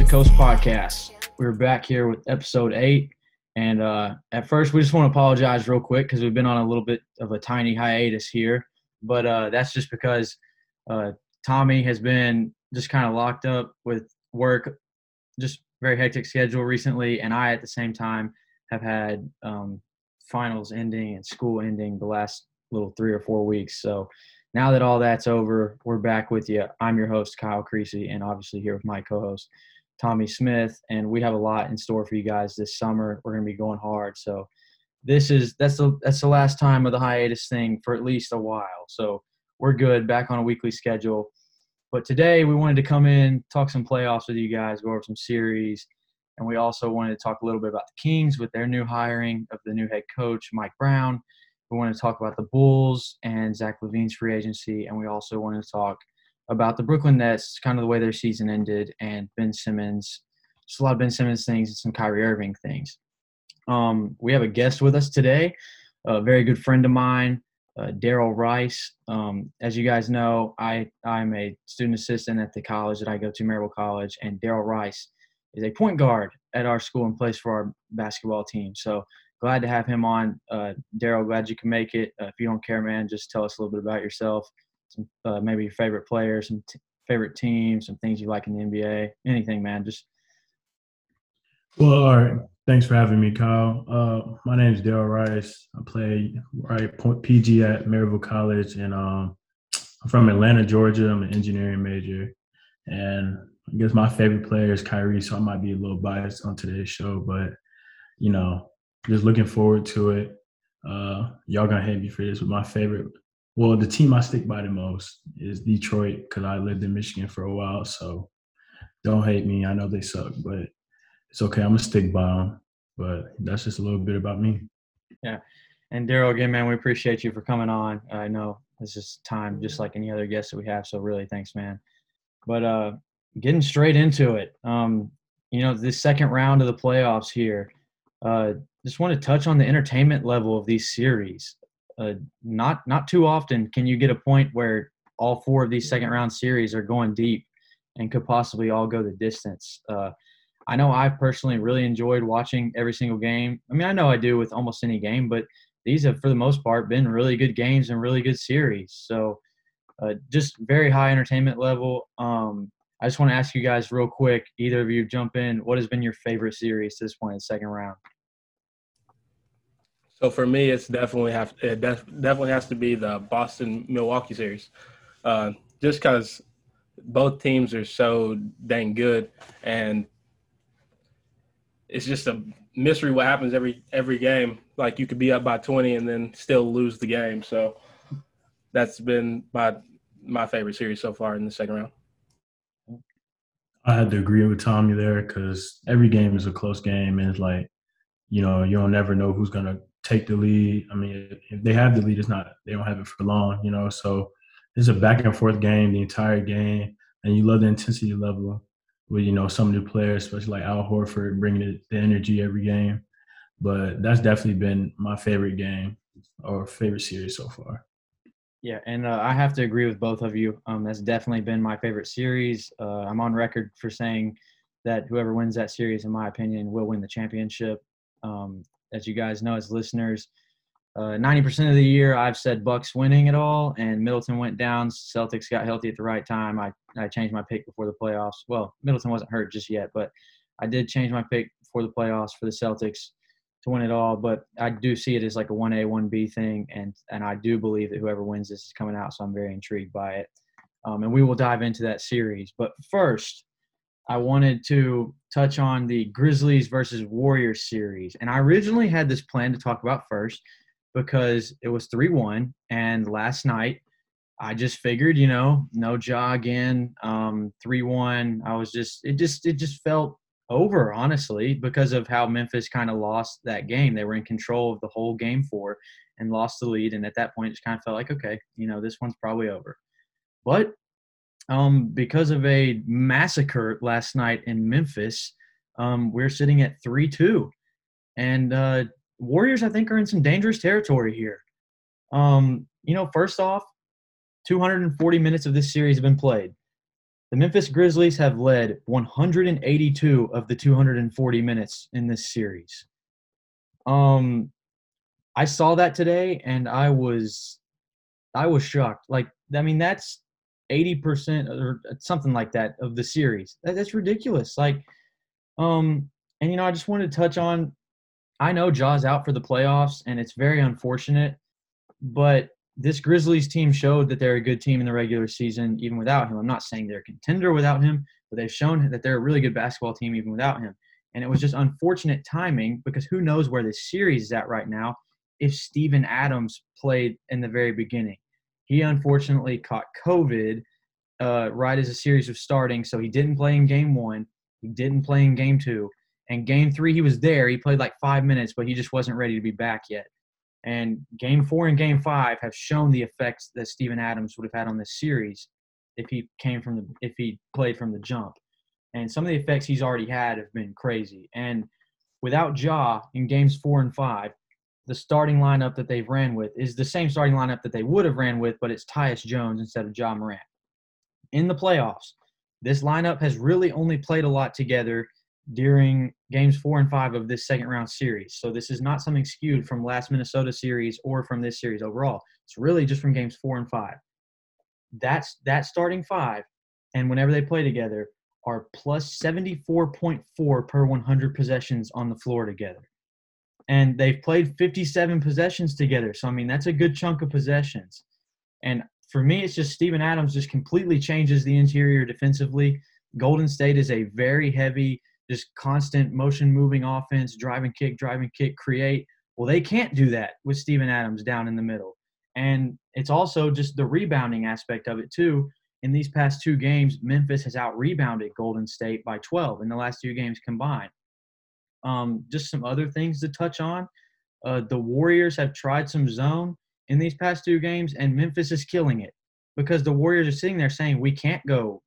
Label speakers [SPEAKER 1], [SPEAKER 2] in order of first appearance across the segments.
[SPEAKER 1] to Coast Podcast. We're back here with episode eight. And uh, at first, we just want to apologize real quick because we've been on a little bit of a tiny hiatus here. But uh, that's just because uh, Tommy has been just kind of locked up with work, just very hectic schedule recently. And I, at the same time, have had um, finals ending and school ending the last little three or four weeks. So now that all that's over, we're back with you. I'm your host, Kyle Creasy, and obviously here with my co host, Tommy Smith. And we have a lot in store for you guys this summer. We're going to be going hard. So this is that's the that's the last time of the hiatus thing for at least a while. So we're good back on a weekly schedule. But today we wanted to come in, talk some playoffs with you guys, go over some series, and we also wanted to talk a little bit about the Kings with their new hiring of the new head coach, Mike Brown. We wanted to talk about the Bulls and Zach LaVine's free agency, and we also wanted to talk about the Brooklyn Nets, kind of the way their season ended, and Ben Simmons, just a lot of Ben Simmons things and some Kyrie Irving things. Um, we have a guest with us today, a very good friend of mine, uh, Daryl Rice. Um, as you guys know, I I'm a student assistant at the college that I go to, Maryville College, and Daryl Rice is a point guard at our school and plays for our basketball team. So glad to have him on. Uh, Daryl, glad you can make it. Uh, if you don't care, man, just tell us a little bit about yourself, some, uh, maybe your favorite players, some t- favorite teams, some things you like in the NBA, anything, man. Just.
[SPEAKER 2] Well, all right. Thanks for having me, Kyle. Uh, my name is Daryl Rice. I play right PG at Maryville College, and um, I'm from Atlanta, Georgia. I'm an engineering major, and I guess my favorite player is Kyrie, so I might be a little biased on today's show, but you know, just looking forward to it. Uh, y'all gonna hate me for this, but my favorite, well, the team I stick by the most is Detroit because I lived in Michigan for a while. So don't hate me. I know they suck, but it's okay. I'm gonna stick by them. But that's just a little bit about me.
[SPEAKER 1] Yeah, and Daryl, again, man, we appreciate you for coming on. I know this is time just like any other guest that we have, so really, thanks, man. But uh, getting straight into it. Um, you know, this second round of the playoffs here. Uh, just want to touch on the entertainment level of these series. Uh, not not too often can you get a point where all four of these second round series are going deep and could possibly all go the distance. Uh, I know I've personally really enjoyed watching every single game. I mean, I know I do with almost any game, but these have, for the most part, been really good games and really good series. So, uh, just very high entertainment level. Um, I just want to ask you guys real quick, either of you jump in. What has been your favorite series to this point in the second round?
[SPEAKER 3] So for me, it's definitely have it def, definitely has to be the Boston Milwaukee series, uh, just because both teams are so dang good, and it's just a mystery what happens every every game. Like you could be up by twenty and then still lose the game. So that's been my my favorite series so far in the second round.
[SPEAKER 2] I had to agree with Tommy there because every game is a close game, and it's like, you know, you'll never know who's gonna take the lead. I mean, if they have the lead, it's not they don't have it for long, you know. So it's a back and forth game the entire game, and you love the intensity level with you know some of the players, especially like Al Horford, bringing the energy every game. But that's definitely been my favorite game or favorite series so far.
[SPEAKER 1] Yeah, and uh, I have to agree with both of you. Um, that's definitely been my favorite series. Uh, I'm on record for saying that whoever wins that series, in my opinion, will win the championship. Um, as you guys know, as listeners, uh, 90% of the year I've said Bucks winning it all, and Middleton went down. Celtics got healthy at the right time. I, I changed my pick before the playoffs. Well, Middleton wasn't hurt just yet, but I did change my pick before the playoffs for the Celtics to win it all, but I do see it as like a one A one B thing, and and I do believe that whoever wins this is coming out. So I'm very intrigued by it, um, and we will dive into that series. But first, I wanted to touch on the Grizzlies versus Warriors series, and I originally had this plan to talk about first because it was three one, and last night I just figured, you know, no Ja again, um, three one. I was just it just it just felt over, honestly, because of how Memphis kind of lost that game. They were in control of the whole game four and lost the lead. And at that point, it just kind of felt like, okay, you know, this one's probably over. But um, because of a massacre last night in Memphis, um, we're sitting at 3 2. And uh, Warriors, I think, are in some dangerous territory here. Um, you know, first off, 240 minutes of this series have been played. the Memphis Grizzlies have led 182 of the 240 minutes in this series. Um, I saw that today and I was, I was shocked. Like, I mean, that's 80% or something like that of the series. That, that's ridiculous. Like, um, and you know, I just wanted to touch on. I know Ja's out for the playoffs, and it's very unfortunate. But this Grizzlies team showed that they're a good team in the regular season, even without him. I'm not saying they're a contender without him, but they've shown that they're a really good basketball team even without him. And it was just unfortunate timing because who knows where this series is at right now if Steven Adams played in the very beginning. He unfortunately caught COVID uh, right as a series was starting, so he didn't play in game one. He didn't play in game two. And game three, he was there. He played like five minutes, but he just wasn't ready to be back yet. And game four and game five have shown the effects that Steven Adams would have had on this series if he came from the if he played from the jump. And some of the effects he's already had have been crazy. And without Ja in games four and five, the starting lineup that they've ran with is the same starting lineup that they would have ran with, but it's Tyus Jones instead of Ja Morant. In the playoffs, this lineup has really only played a lot together during games four and five of this second round series. So this is not something skewed from last Minnesota series or from this series overall. It's really just from games four and five. That's that starting five, and whenever they play together, are plus 74.4 per 100 possessions on the floor together. And they've played 57 possessions together. So, I mean, that's a good chunk of possessions. And for me, it's just Steven Adams just completely changes the interior defensively. Golden State is a very heavy, just constant motion moving offense, drive and kick, drive and kick, create. Well, they can't do that with Steven Adams down in the middle. And it's also just the rebounding aspect of it, too. In these past two games, Memphis has out rebounded Golden State by 12 in the last two games combined. Um, just some other things to touch on. Uh, the Warriors have tried some zone in these past two games, and Memphis is killing it because the Warriors are sitting there saying we can't go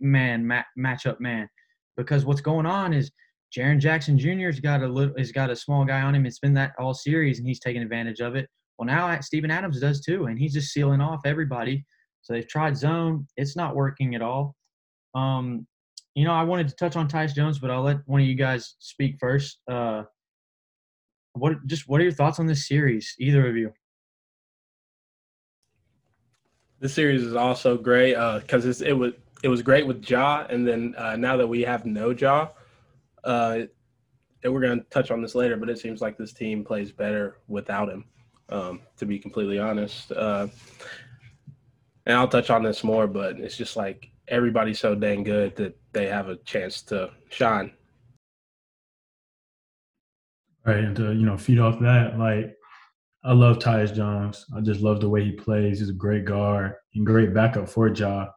[SPEAKER 1] man ma- matchup man because what's going on is Jaren Jackson Jr. has got a little has got a small guy on him. It's been that all series, and he's taking advantage of it. Well, now Steven Adams does too, and he's just sealing off everybody. So they've tried zone; it's not working at all. Um, you know, I wanted to touch on Tyus Jones, but I'll let one of you guys speak first. Uh, what just what are your thoughts on this series, either of you?
[SPEAKER 3] This series is also great because uh, it was it was great with Ja, and then uh, now that we have no Ja, uh, and we're going to touch on this later, but it seems like this team plays better without him. Um, to be completely honest, uh, and I'll touch on this more, but it's just like everybody's so dang good that they have a chance to shine.
[SPEAKER 2] Right, and to you know feed off that, like I love Tyus Jones. I just love the way he plays. He's a great guard and great backup for Ja.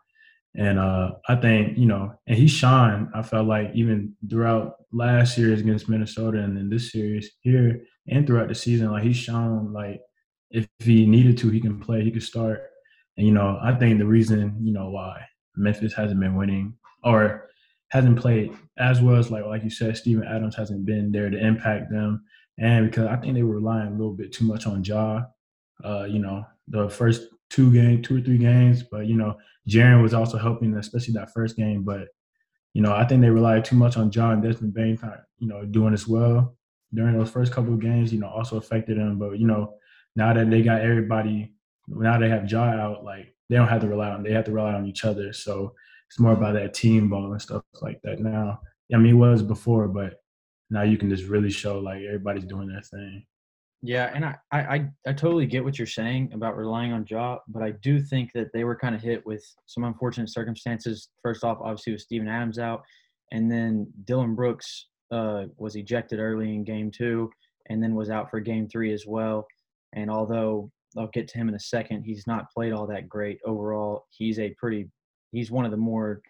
[SPEAKER 2] And uh, I think, you know, and he shined. I felt like even throughout last series against Minnesota and then this series here and throughout the season, like he's shown like if he needed to, he can play, he could start. And, you know, I think the reason, you know, why Memphis hasn't been winning or hasn't played as well as like like you said, Steven Adams hasn't been there to impact them and because I think they were relying a little bit too much on Ja. Uh, you know, the first two games, two or three games, but you know, Jaren was also helping, especially that first game. But you know, I think they relied too much on and Desmond Bane, you know, doing as well during those first couple of games. You know, also affected them. But you know, now that they got everybody, now they have Ja out, like they don't have to rely on, they have to rely on each other. So it's more about that team ball and stuff like that now. I mean, it was before, but now you can just really show like everybody's doing their thing.
[SPEAKER 1] Yeah, and I, I, I totally get what you're saying about relying on Ja, but I do think that they were kind of hit with some unfortunate circumstances. First off, obviously with Steven Adams out, and then Dillon Brooks uh, was ejected early in game two, and then was out for game three as well. And although I'll get to him in a second, he's not played all that great overall. He's a pretty, he's one of the more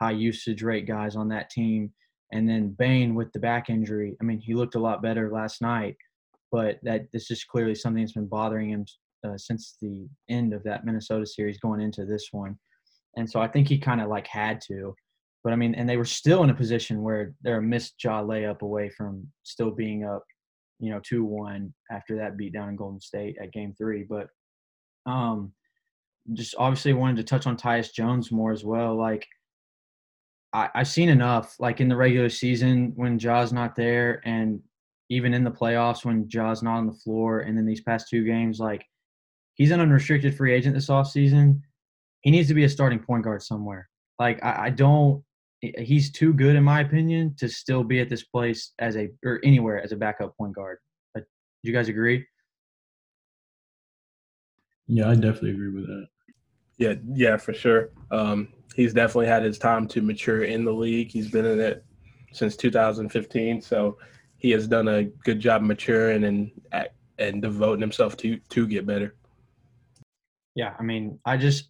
[SPEAKER 1] high usage rate guys on that team. And then Bane with the back injury. I mean, he looked a lot better last night, but that this is clearly something that's been bothering him uh, since the end of that Minnesota series going into this one. And so I think he kind of like had to. But I mean, and they were still in a position where they're a missed Ja layup away from still being up, you know, 2 1 after that beat down in Golden State at game three. But um, just obviously wanted to touch on Tyus Jones more as well. Like, I, I've seen enough, like in the regular season when Ja's not there, and even in the playoffs when Ja's not on the floor, and then these past two games, like he's an unrestricted free agent this offseason. He needs to be a starting point guard somewhere. Like I, I don't he's too good in my opinion to still be at this place as a or anywhere as a backup point guard. But do you guys agree?
[SPEAKER 2] Yeah, I definitely agree with that.
[SPEAKER 3] Yeah, yeah, for sure. Um, he's definitely had his time to mature in the league. He's been in it since 2015, so he has done a good job maturing and and devoting himself to to get better.
[SPEAKER 1] Yeah, I mean, I just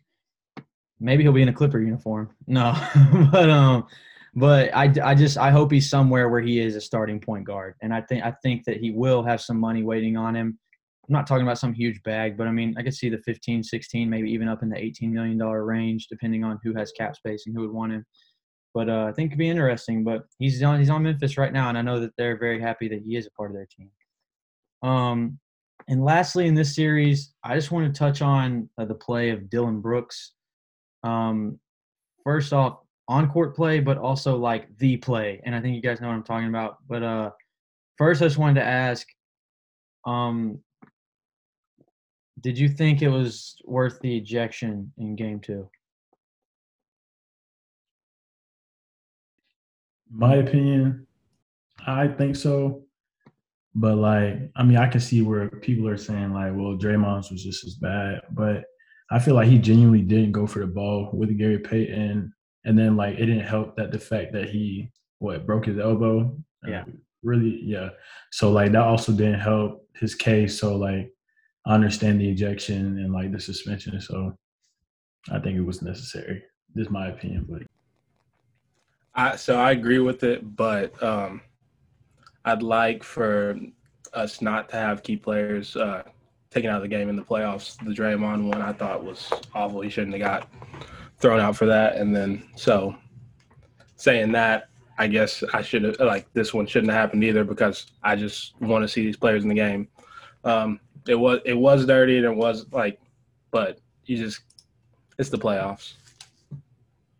[SPEAKER 1] maybe he'll be in a Clipper uniform. No, but um, but I, I just I hope he's somewhere where he is a starting point guard, and I think I think that he will have some money waiting on him. I'm not talking about some huge bag, but I mean I could see the 15, 16, maybe even up in the 18 million dollar range, depending on who has cap space and who would want him. But uh, I think it could be interesting. But he's on he's on Memphis right now, and I know that they're very happy that he is a part of their team. Um, and lastly, in this series, I just want to touch on uh, the play of Dillon Brooks. Um, first off, on court play, but also like the play, and I think you guys know what I'm talking about. But uh, first, I just wanted to ask, um, did you think it was worth the ejection in Game Two?
[SPEAKER 2] My opinion, I think so. But like, I mean, I can see where people are saying like, well, Draymond's was just as bad. But I feel like he genuinely didn't go for the ball with Gary Payton, and then like it didn't help that the fact that he what broke his elbow.
[SPEAKER 1] Yeah.
[SPEAKER 2] really, yeah. So like that also didn't help his case. So like, I understand the ejection and like the suspension. So I think it was necessary. This is my opinion, but.
[SPEAKER 3] I, so I agree with it, but um, I'd like for us not to have key players uh, taken out of the game in the playoffs. The Draymond one I thought was awful. He shouldn't have got thrown out for that. And then so saying that, I guess I should have like this one shouldn't have happened either because I just want to see these players in the game. Um, it was it was dirty and it was like, but you just it's the playoffs.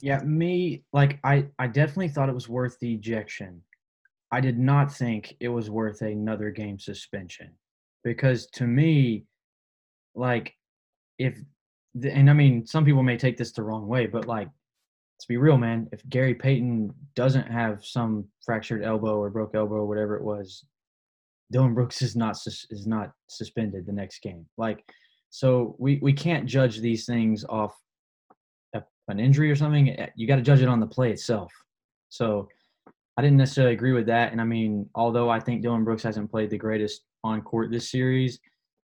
[SPEAKER 1] Yeah, me like I I definitely thought it was worth the ejection. I did not think it was worth another game suspension because to me, like, if and I mean, some people may take this the wrong way, but like, to be real, man, if Gary Payton doesn't have some fractured elbow or broke elbow or whatever it was, Dillon Brooks is not is not suspended the next game. Like, so we we can't judge these things off a, an injury or something. Eh, you got to judge it on the play itself. So I didn't necessarily agree with that. And I mean, although I think Dillon Brooks hasn't played the greatest on court this series,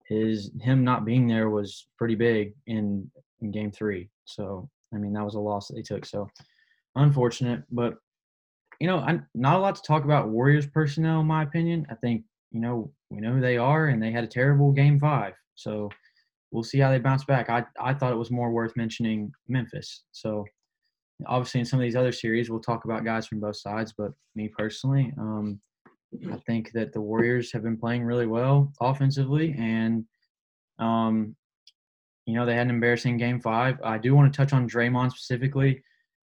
[SPEAKER 1] his him not being there was pretty big in in game three. So I mean, that was a loss that they took. So unfortunate, but you know, I'm not a lot to talk about Warriors personnel, in my opinion. I think you know we know who they are, and they had a terrible game five. So we'll see how they bounce back. I I thought it was more worth mentioning Memphis. So obviously in some of these other series we'll talk about guys from both sides but me personally um, i think that the warriors have been playing really well offensively and um, you know they had an embarrassing game five. I do want to touch on Draymond specifically.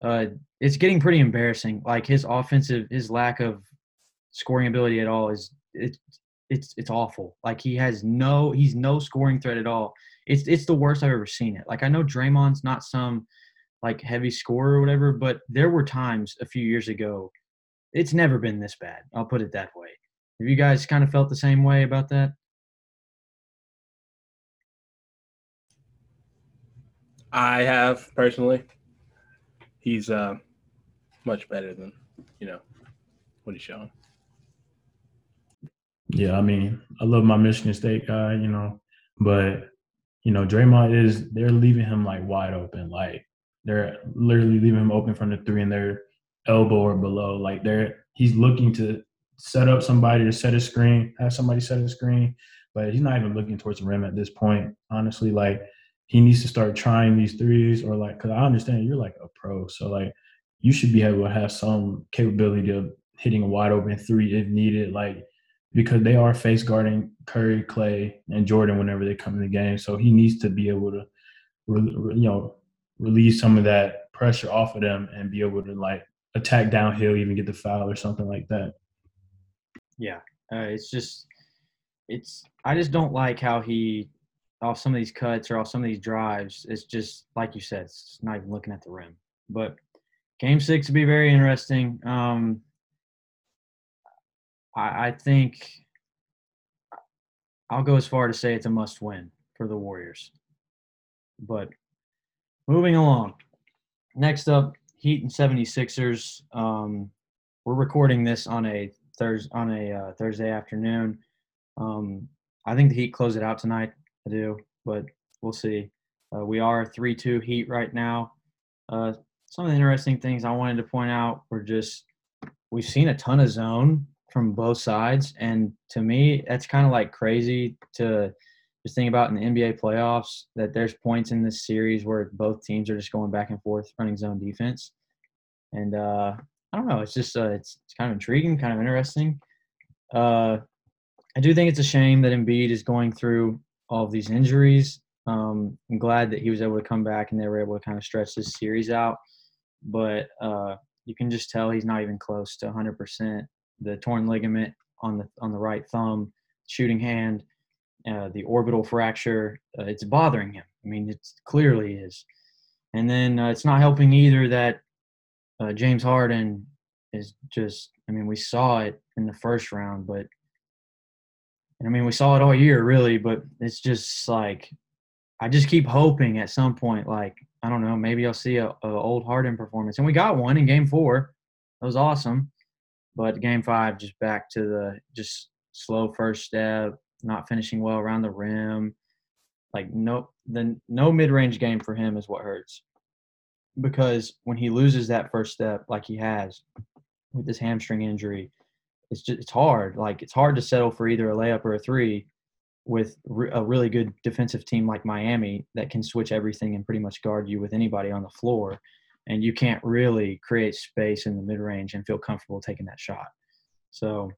[SPEAKER 1] Uh, it's getting pretty embarrassing. Like his offensive his lack of scoring ability at all is it's it's it's awful. Like he has no he's no scoring threat at all. It's it's the worst i've ever seen it. Like i know Draymond's not some like heavy scorer or whatever, but there were times a few years ago. It's never been this bad. I'll put it that way. Have you guys kind of felt the same way about that?
[SPEAKER 3] I have personally. He's uh, much better than you know what he's showing.
[SPEAKER 2] Yeah, I mean, I love my Michigan State guy, you know, but you know, Draymond is they're leaving him like wide open. Like they're literally leaving him open from the three and their elbow or below. Like they're he's looking to set up somebody to set a screen, have somebody set a screen, but he's not even looking towards the rim at this point. Honestly, like he needs to start trying these threes or like because I understand you're like a pro, so like you should be able to have some capability of hitting a wide open three if needed, like because they are face guarding Curry, Klay, and Jordan whenever they come in the game. So he needs to be able to, you know, release some of that pressure off of them and be able to like attack downhill, even get the foul or something like that.
[SPEAKER 1] Yeah, uh, it's just it's I just don't like how he off some of these cuts or off some of these drives. It's just like you said, it's not even looking at the rim. But game six will be very interesting. Um, I, I think I'll go as far to say it's a must win for the Warriors. But moving along. Next up, Heat and 76ers. Um, we're recording this on a Thursday on a uh, Thursday afternoon. Um, I think the Heat close it out tonight. I do, but we'll see. Uh, we are 3 2 Heat right now. Uh, some of the interesting things I wanted to point out were just we've seen a ton of zone from both sides. And to me, that's kind of like crazy to just think about in the NBA playoffs that there's points in this series where both teams are just going back and forth running zone defense. And uh, I don't know, it's just uh, it's, it's kind of intriguing, kind of interesting. Uh, I do think it's a shame that Embiid is going through all of these injuries. Um, I'm glad that he was able to come back and they were able to kind of stretch this series out. But uh, you can just tell he's not even close to 100%. The torn ligament on the on the right thumb, shooting hand, uh, the orbital fracture, uh, it's bothering him. I mean, it clearly is. And then uh, it's not helping either that uh, James Harden is just. I mean, we saw it in the first round, but I mean, we saw it all year, really. But it's just like I just keep hoping at some point, like I don't know, maybe I'll see a, a old Harden performance, and we got one in Game Four. That was awesome, but Game Five just back to the just slow first step, not finishing well around the rim. Like no, the no mid range game for him is what hurts, because when he loses that first step, like he has with this hamstring injury, it's just it's hard. Like it's hard to settle for either a layup or a three with a really good defensive team like Miami that can switch everything and pretty much guard you with anybody on the floor. And you can't really create space in the mid range and feel comfortable taking that shot. So,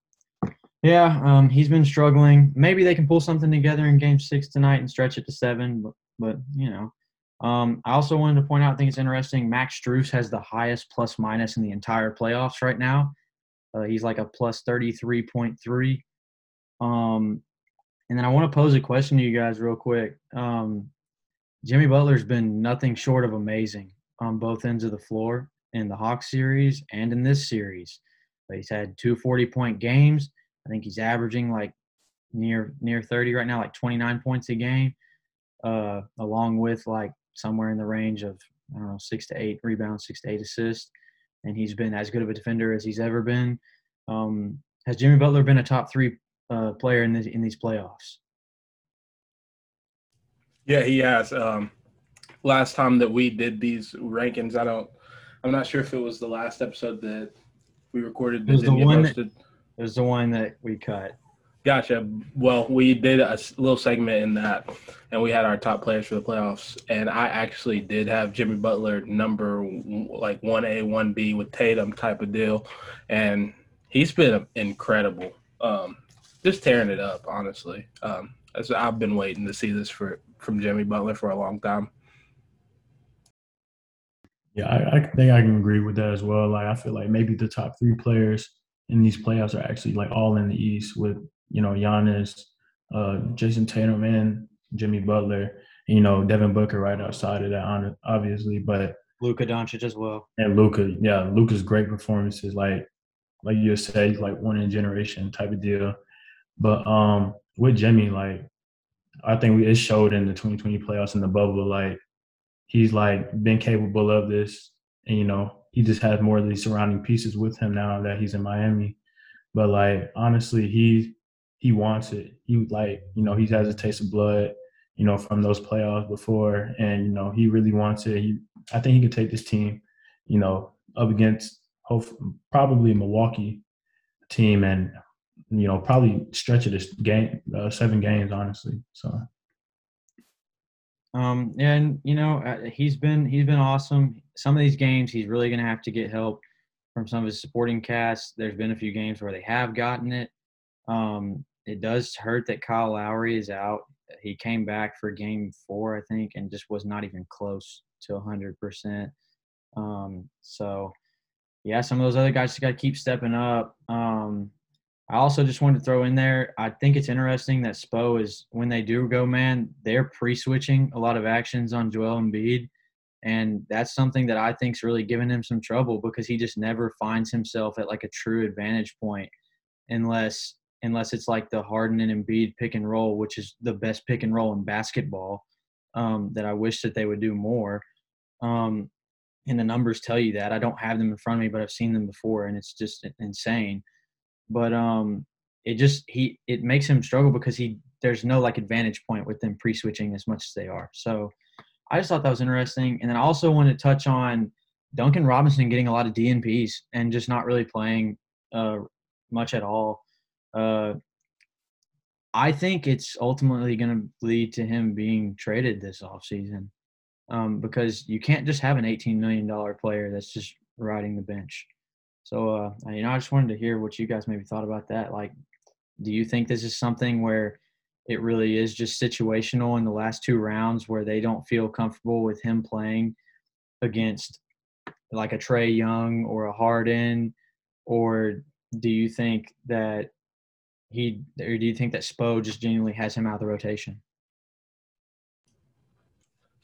[SPEAKER 1] yeah, um, he's been struggling. Maybe they can pull something together in game six tonight and stretch it to seven, but, but you know. Um, I also wanted to point out, I think it's interesting, Max Strus has the highest plus minus in the entire playoffs right now. Uh, he's like a plus 33.3. Um, and then I want to pose a question to you guys real quick. Um, Jimmy Butler's been nothing short of amazing on both ends of the floor in the Hawks series and in this series. He's had two 40 point games. I think he's averaging like near near 30 right now, like 29 points a game, uh, along with like somewhere in the range of I don't know six to eight rebounds, six to eight assists, and he's been as good of a defender as he's ever been. Um, has Jimmy Butler been a top three uh, player in the, in these playoffs.
[SPEAKER 3] Yeah, he has. Um, last time that we did these rankings, I don't. I'm not sure if it was the last episode that we recorded.
[SPEAKER 1] That it was the one. That, it was the one that we cut.
[SPEAKER 3] Gotcha. Well, we did a little segment in that, and we had our top players for the playoffs. And I actually did have Jimmy Butler number like one A, one B with Tatum type of deal, and he's been incredible. Um, just tearing it up, honestly. Um, I've been waiting to see this for from Jimmy Butler for a long time.
[SPEAKER 2] Yeah, I, I think I can agree with that as well. Like, I feel like maybe the top three players in these playoffs are actually like all in the East with you know Giannis, uh, Jayson Tatum, and Jimmy Butler. And, you know Devin Booker right outside of that, obviously, but
[SPEAKER 1] Luka Doncic as well.
[SPEAKER 2] And Luka, yeah, Luka's great performances, like like you said, like one in generation type of deal. But um, with Jimmy, like I think we, it showed in the 2020 playoffs in the bubble, like he's like been capable of this, and you know he just has more of these surrounding pieces with him now that he's in Miami. But like honestly, he he wants it. He like you know he has a taste of blood, you know, from those playoffs before, and you know he really wants it. He, I think he can take this team, you know, up against hopefully probably Milwaukee team, and you know, probably stretch it to game uh, seven games, honestly. So.
[SPEAKER 1] Um, and you know, uh, he's been he's been awesome. Some of these games, he's really going to have to get help from some of his supporting cast. There's been a few games where they have gotten it. Um, it does hurt that Kyle Lowry is out. He came back for game four, I think, and just was not even close to 100%. Um, so yeah, some of those other guys just got to keep stepping up. Um, I also just wanted to throw in there. I think it's interesting that Spo is when they do go man, they're pre-switching a lot of actions on Joel Embiid, and that's something that I think's really given him some trouble because he just never finds himself at like a true advantage point unless unless it's like the Harden and Embiid pick and roll, which is the best pick and roll in basketball. Um, that I wish that they would do more. Um, and the numbers tell you that. I don't have them in front of me, but I've seen them before, and it's just insane. But um, it just he it makes him struggle because he there's no like advantage point with them pre-switching as much as they are. So I just thought that was interesting, and then I also want to touch on Duncan Robinson getting a lot of DNPs and just not really playing uh, much at all. Uh, I think it's ultimately going to lead to him being traded this offseason um, because you can't just have an $18 million player that's just riding the bench. So, uh, you know, I just wanted to hear what you guys maybe thought about that. Like, do you think this is something where it really is just situational in the last two rounds where they don't feel comfortable with him playing against like a Trae Young or a Harden? Or do you think that he, or do you think that Spo just genuinely has him out of the rotation?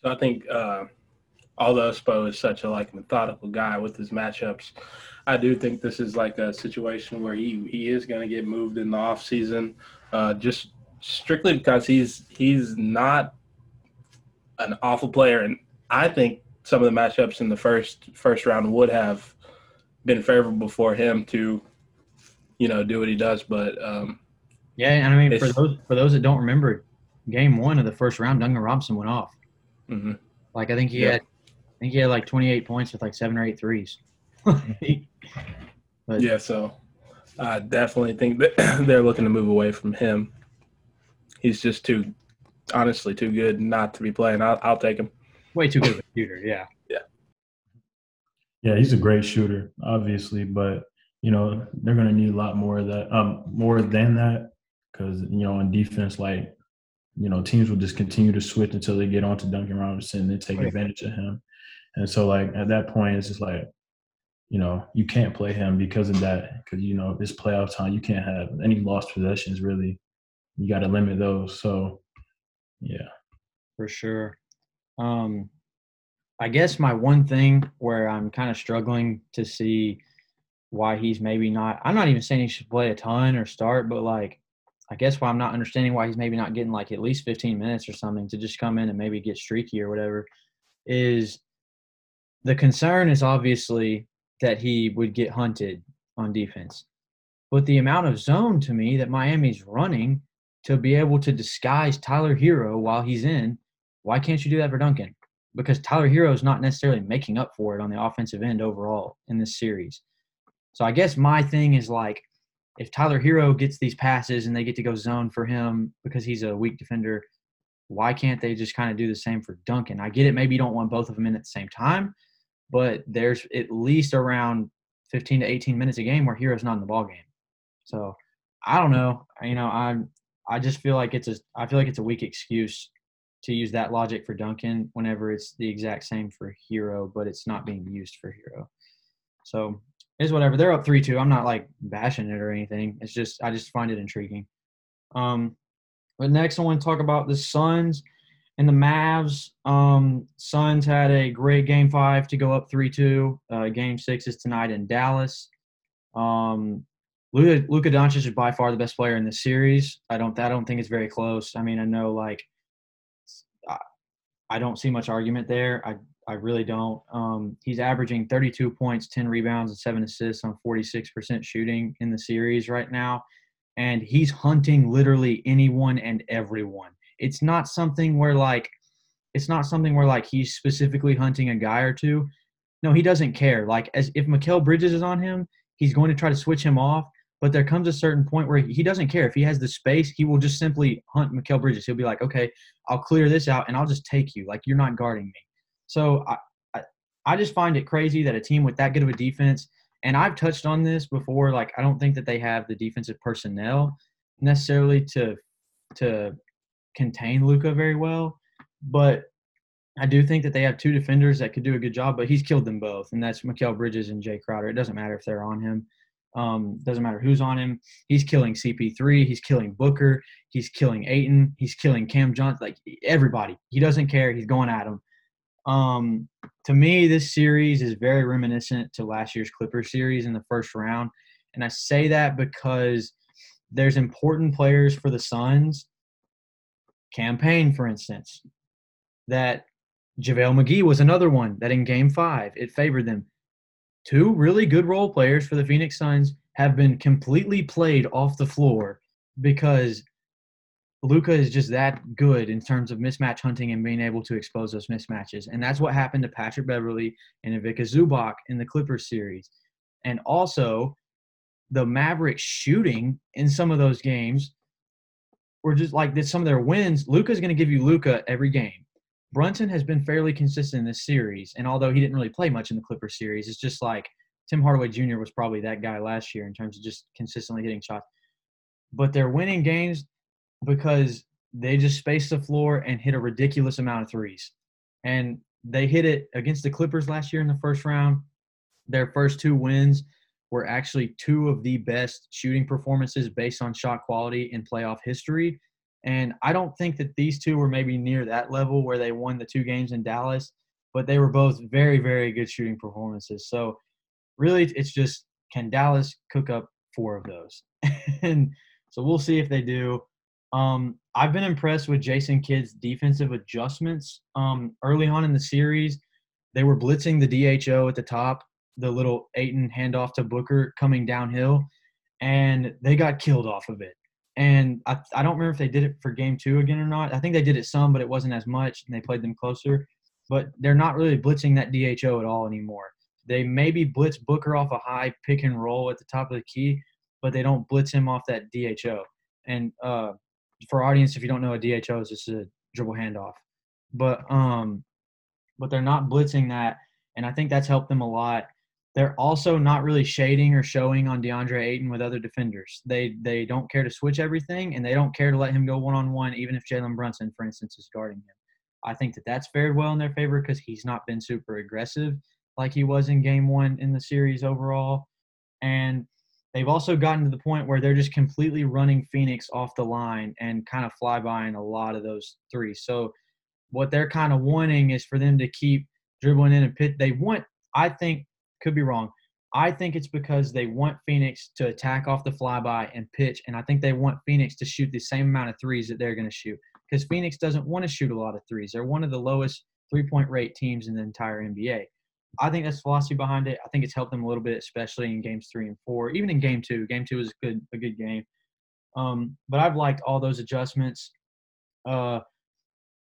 [SPEAKER 3] So I think uh, although Spo is such a like methodical guy with his matchups, I do think this is like a situation where he he is going to get moved in the off season, uh, just strictly because he's he's not an awful player, and I think some of the matchups in the first first round would have been favorable for him to, you know, do what he does. But um,
[SPEAKER 1] yeah, and I mean for those for those that don't remember, game one of the first round, Duncan Robinson went off. Mm-hmm. Like I think he yeah. had, think he had like 28 points with like seven or eight threes.
[SPEAKER 3] but, yeah, so I definitely think that they're looking to move away from him. He's just too, honestly, too good not to be playing. I'll, I'll take him.
[SPEAKER 1] Way too good of a shooter. Yeah.
[SPEAKER 3] Yeah.
[SPEAKER 2] Yeah, he's a great shooter, obviously, but you know they're going to need a lot more of that, um, more than that, because you know on defense, like you know, teams will just continue to switch until they get onto Duncan Robinson and they take advantage of him. And so, like at that point, it's just like, you know, you can't play him because of that. Because you know, it's playoff time, you can't have any lost possessions. Really, you got to limit those. So, yeah,
[SPEAKER 1] for sure. Um, I guess my one thing where I'm kind of struggling to see why he's maybe not. I'm not even saying he should play a ton or start, but like I guess why I'm not understanding why he's maybe not getting like at least 15 minutes or something to just come in and maybe get streaky or whatever is the concern is obviously that he would get hunted on defense. But the amount of zone to me that Miami's running to be able to disguise Tyler Herro while he's in, why can't you do that for Duncan? Because Tyler Herro is not necessarily making up for it on the offensive end overall in this series. So I guess my thing is like if Tyler Herro gets these passes and they get to go zone for him because he's a weak defender, why can't they just kind of do the same for Duncan? I get it. Maybe you don't want both of them in at the same time, but there's at least around 15 to 18 minutes a game where Herro's not in the ball game. So I don't know. You know, I'm I just feel like it's a I feel like it's a weak excuse to use that logic for Duncan whenever it's the exact same for Herro, but it's not being used for Herro. So is whatever. They're up three two. I'm not like bashing it or anything. It's just I just find it intriguing. Um, but next I want to talk about the Suns and the Mavs. Um, Suns had a great game five to go up three two. Uh, game six is tonight in Dallas. Um, Luka, Luka Doncic is by far the best player in the series. I don't I don't think it's very close. I mean I know like I, I don't see much argument there. I I really don't. Um, he's averaging 32 points, 10 rebounds, and seven assists on 46% shooting in the series right now. And he's hunting literally anyone and everyone. It's not something where like, it's not something where like he's specifically hunting a guy or two. No, he doesn't care. Like, as if Mikal Bridges is on him, he's going to try to switch him off. But there comes a certain point where he doesn't care. If he has the space, he will just simply hunt Mikal Bridges. He'll be like, okay, I'll clear this out and I'll just take you. Like, you're not guarding me. So I, I, I just find it crazy that a team with that good of a defense, and I've touched on this before, like I don't think that they have the defensive personnel necessarily to to contain Luka very well. But I do think that they have two defenders that could do a good job, but he's killed them both, and that's Mikal Bridges and Jay Crowder. It doesn't matter if they're on him. Um, doesn't matter who's on him. He's killing CP3. He's killing Booker. He's killing Ayton. He's killing Cam Johnson. Like everybody. He doesn't care. He's going at him. Um, to me, this series is very reminiscent to last year's Clippers series in the first round. And I say that because there's important players for the Suns. Cam Payne, for instance, that JaVale McGee was another one that in game five, it favored them two really good role players for the Phoenix Suns have been completely played off the floor because Luka is just that good in terms of mismatch hunting and being able to expose those mismatches. And that's what happened to Patrick Beverley and Ivica Zubac in the Clippers series. And also, the Mavericks shooting in some of those games were just like that some of their wins. Luka's going to give you Luka every game. Brunson has been fairly consistent in this series, and although he didn't really play much in the Clippers series, it's just like Tim Hardaway Jr. was probably that guy last year in terms of just consistently hitting shots. But they're winning games because they just space the floor and hit a ridiculous amount of threes. And they hit it against the Clippers last year in the first round. Their first two wins were actually two of the best shooting performances based on shot quality in playoff history. And I don't think that these two were maybe near that level where they won the two games in Dallas, but they were both very, very good shooting performances. So really, it's just can Dallas cook up four of those? and so we'll see if they do. Um, I've been impressed with Jason Kidd's defensive adjustments um, early on in the series. They were blitzing the DHO at the top, the little Ayton handoff to Booker coming downhill, and they got killed off of it. And I, I don't remember if they did it for game two again or not. I think they did it some, but it wasn't as much, and they played them closer. But they're not really blitzing that DHO at all anymore. They maybe blitz Booker off a high pick and roll at the top of the key, but they don't blitz him off that DHO. And uh, for audience, if you don't know a DHO is, just a dribble handoff. But um, but they're not blitzing that, and I think that's helped them a lot. They're also not really shading or showing on DeAndre Ayton with other defenders. They they don't care to switch everything, and they don't care to let him go one on one, even if Jalen Brunson, for instance, is guarding him. I think that that's fared well in their favor because he's not been super aggressive like he was in Game One in the series overall, and they've also gotten to the point where they're just completely running Phoenix off the line and kind of fly by in a lot of those threes. So what they're kind of wanting is for them to keep dribbling in and pit. They want, I think, could be wrong. I think it's because they want Phoenix to attack off the flyby and pitch, and I think they want Phoenix to shoot the same amount of threes that they're going to shoot because Phoenix doesn't want to shoot a lot of threes. They're one of the lowest three-point rate teams in the entire NBA. I think that's philosophy behind it. I think it's helped them a little bit, especially in games three and four, even in game two. Game two was a good a good game. Um, but I've liked all those adjustments. Uh,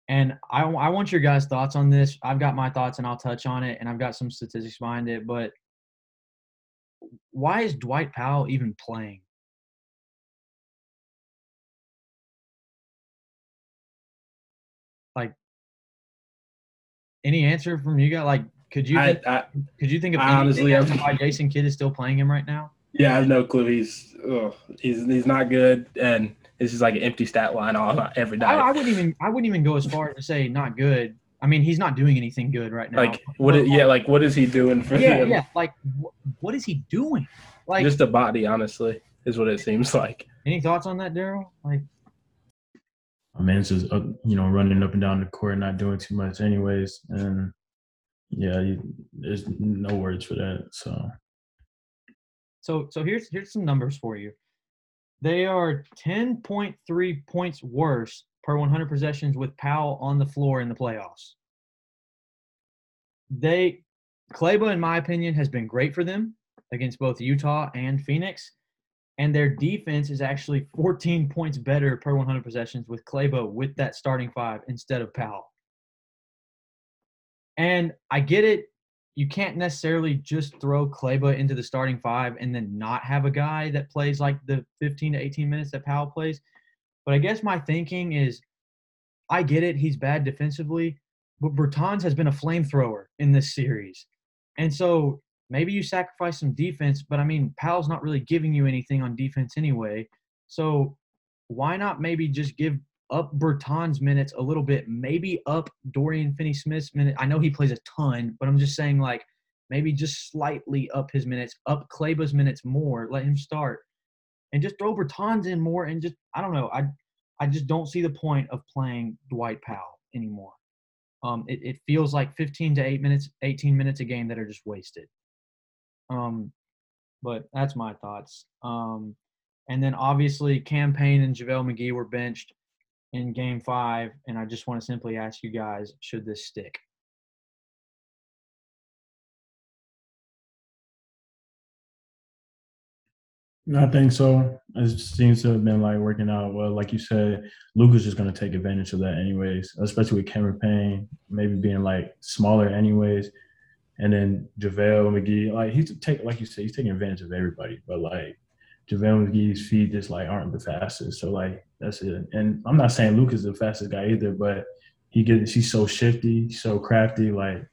[SPEAKER 1] and I, I want your guys' thoughts on this. I've got my thoughts and I'll touch on it, and I've got some statistics behind it. But why is Dwight Powell even playing? Like, any answer from you guys? Like, could you think, I, could you think of honestly why Jason Kidd is still playing him right now?
[SPEAKER 3] Yeah, I have no clue. He's he's he's not good, and this is like an empty stat line all every night.
[SPEAKER 1] I, I, wouldn't even I wouldn't even go as far as to say not good. I mean, he's not doing anything good right now.
[SPEAKER 3] Like what? Is, yeah, like what is he doing for?
[SPEAKER 1] Yeah, them? yeah. Like wh- what is he doing? Like
[SPEAKER 3] just a body, honestly, is what it seems like.
[SPEAKER 1] Any thoughts on that, Daryl? Like,
[SPEAKER 2] I mean, it's just uh, you know running up and down the court, not doing too much, anyways, and yeah, you, there's no words for that. So,
[SPEAKER 1] so so here's here's some numbers for you. They are 10.3 points worse per 100 possessions with Powell on the floor in the playoffs. They, Kleber, in my opinion, has been great for them against both Utah and Phoenix. And their defense is actually 14 points better per 100 possessions with Kleber with that starting five instead of Powell. And I get it. You can't necessarily just throw Kleber into the starting five and then not have a guy that plays like the 15 to 18 minutes that Powell plays. But I guess my thinking is I get it. He's bad defensively, but Bertans has been a flamethrower in this series. And so maybe you sacrifice some defense, but I mean, Powell's not really giving you anything on defense anyway. So why not maybe just give up Bertan's minutes a little bit, maybe up Dorian Finney-Smith's minute. I know he plays a ton, but I'm just saying like maybe just slightly up his minutes, up Kleber's minutes more, let him start, and just throw Bertans in more, and just I don't know, I I just don't see the point of playing Dwight Powell anymore. Um, it, it feels like 15 to 8 minutes, 18 minutes a game that are just wasted. Um, but that's my thoughts. Um, and then obviously, Cam Payne and JaVale McGee were benched in game five. And I just want to simply ask you guys should this stick?
[SPEAKER 2] I think so. It seems to have been like working out well. Like you said, Luka's just going to take advantage of that, anyways. Especially with Cameron Payne, maybe being like smaller, anyways. And then JaVale McGee, like he's take like you said, he's taking advantage of everybody. But like JaVale McGee's feet just like aren't the fastest. So like that's it. And I'm not saying Luka's the fastest guy either, but he gets he's so shifty, so crafty. Like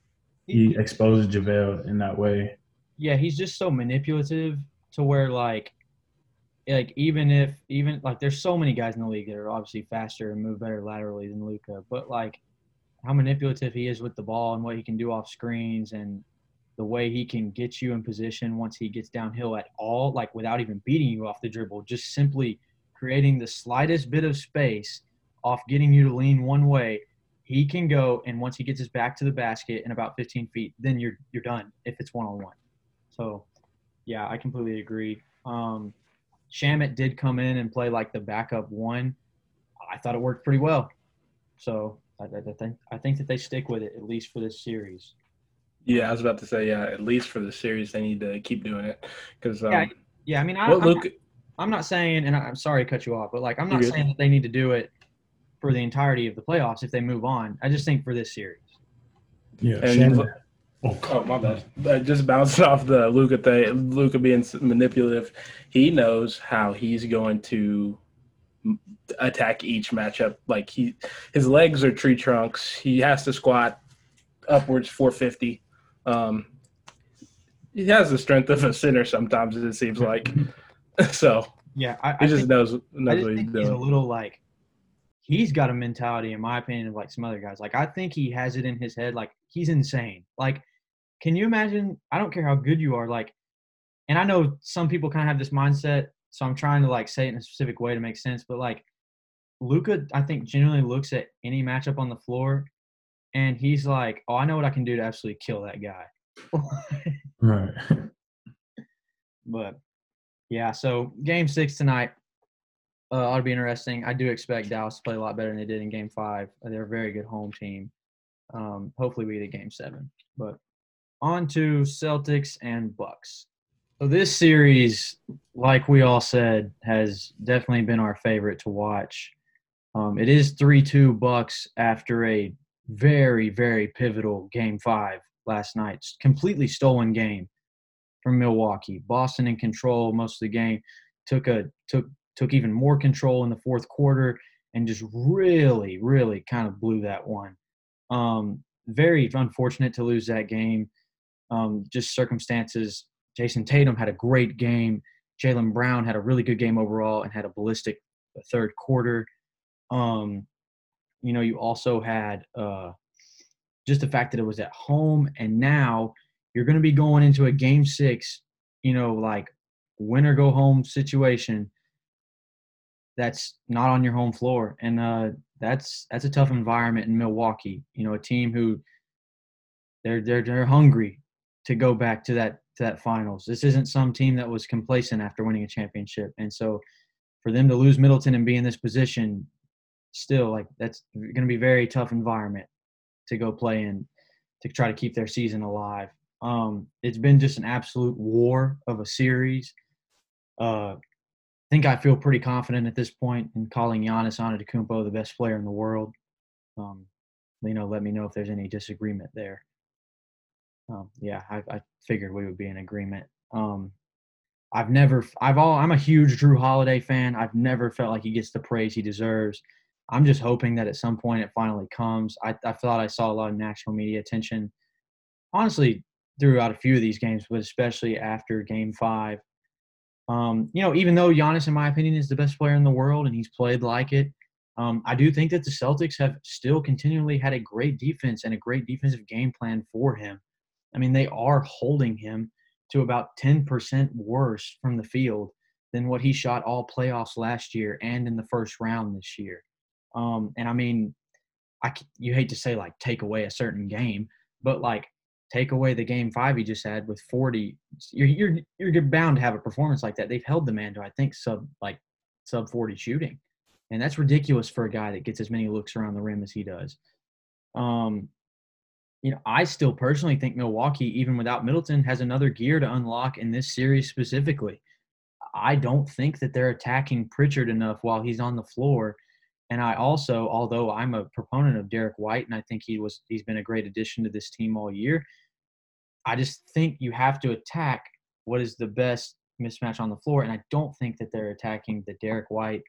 [SPEAKER 2] he exposes JaVale in that way.
[SPEAKER 1] Yeah, he's just so manipulative to where like like even if even like there's so many guys in the league that are obviously faster and move better laterally than Luka, but like how manipulative he is with the ball and what he can do off screens and the way he can get you in position once he gets downhill at all, like without even beating you off the dribble, just simply creating the slightest bit of space off getting you to lean one way. He can go, and once he gets his back to the basket in about 15 feet, then you're you're done if it's one on one. So, yeah, I completely agree. Um, Shamet did come in and play like the backup one. I thought it worked pretty well. So I, I, think I think that they stick with it at least for this series.
[SPEAKER 3] Yeah, I was about to say yeah. At least for the series, they need to keep doing it because um,
[SPEAKER 1] yeah, yeah. I mean, I, am Luke, not, I'm not saying, and I'm sorry to cut you off, but like I'm not saying that they need to do it for the entirety of the playoffs if they move on. I just think for this series.
[SPEAKER 2] Yeah, and,
[SPEAKER 3] Oh, oh, my bad. Just bounced off the Luka thing, Luka being manipulative, he knows how he's going to attack each matchup. Like he, his legs are tree trunks. He has to squat upwards 450. Um, he has the strength of a sinner sometimes. It seems like. so
[SPEAKER 1] yeah, I,
[SPEAKER 3] I he just
[SPEAKER 1] think,
[SPEAKER 3] knows knows
[SPEAKER 1] what he's doing. He's a little like he's got a mentality, in my opinion, of like some other guys. Like I think he has it in his head, like he's insane. Like can you imagine? I don't care how good you are. Like, and I know some people kind of have this mindset, so I'm trying to like say it in a specific way to make sense. But like, Luka, I think genuinely looks at any matchup on the floor, and he's like, "Oh, I know what I can do to absolutely kill that guy."
[SPEAKER 2] right.
[SPEAKER 1] But yeah, so game six tonight uh, ought to be interesting. I do expect Dallas to play a lot better than they did in game five. They're a very good home team. Um, hopefully, we get a game seven. But on to Celtics and Bucks. So this series, like we all said, has definitely been our favorite to watch. Um, it is three-two Bucks after a very, very pivotal Game Five last night. Completely stolen game from Milwaukee. Boston in control most of the game. Took a took took even more control in the fourth quarter and just really, really kind of blew that one. Um, very unfortunate to lose that game um, just circumstances. Jayson Tatum had a great game. Jaylen Brown had a really good game overall and had a ballistic third quarter. Um, you know, you also had uh, just the fact that it was at home, and now you're going to be going into a game six, you know, like win or go home situation that's not on your home floor, and uh, that's that's a tough environment in Milwaukee. You know, a team who they're they're they're hungry to go back to that to that finals. This isn't some team that was complacent after winning a championship, and so for them to lose Middleton and be in this position, still like that's going to be very tough environment to go play in to try to keep their season alive. Um, it's been just an absolute war of a series. Uh, I think I feel pretty confident at this point in calling Giannis Antetokounmpo the best player in the world. Um, you know, let me know if there's any disagreement there. Um, yeah, I, I, figured we would be in agreement. Um, I've never, I've all, I'm a huge Jrue Holiday fan. I've never felt like he gets the praise he deserves. I'm just hoping that at some point it finally comes. I, I thought I saw a lot of national media attention, honestly, throughout a few of these games, but especially after Game Five. Um, you know, even though Giannis, in my opinion, is the best player in the world and he's played like it, Um, I do think that the Celtics have still continually had a great defense and a great defensive game plan for him. I mean, they are holding him to about 10% worse from the field than what he shot all playoffs last year and in the first round this year. Um, and I mean, I you hate to say like take away a certain game, but like take away the game five he just had with 40, you're you're you're bound to have a performance like that. They've held the man to I think sub like sub 40 shooting, and that's ridiculous for a guy that gets as many looks around the rim as he does. Um, you know, I still personally think Milwaukee, even without Middleton, has another gear to unlock in this series specifically. I don't think that they're attacking Pritchard enough while he's on the floor. And I also, although I'm a proponent of Derrick White, and I think he was he's been a great addition to this team all year, I just think you have to attack what is the best mismatch on the floor. And I don't think that they're attacking the Derrick White,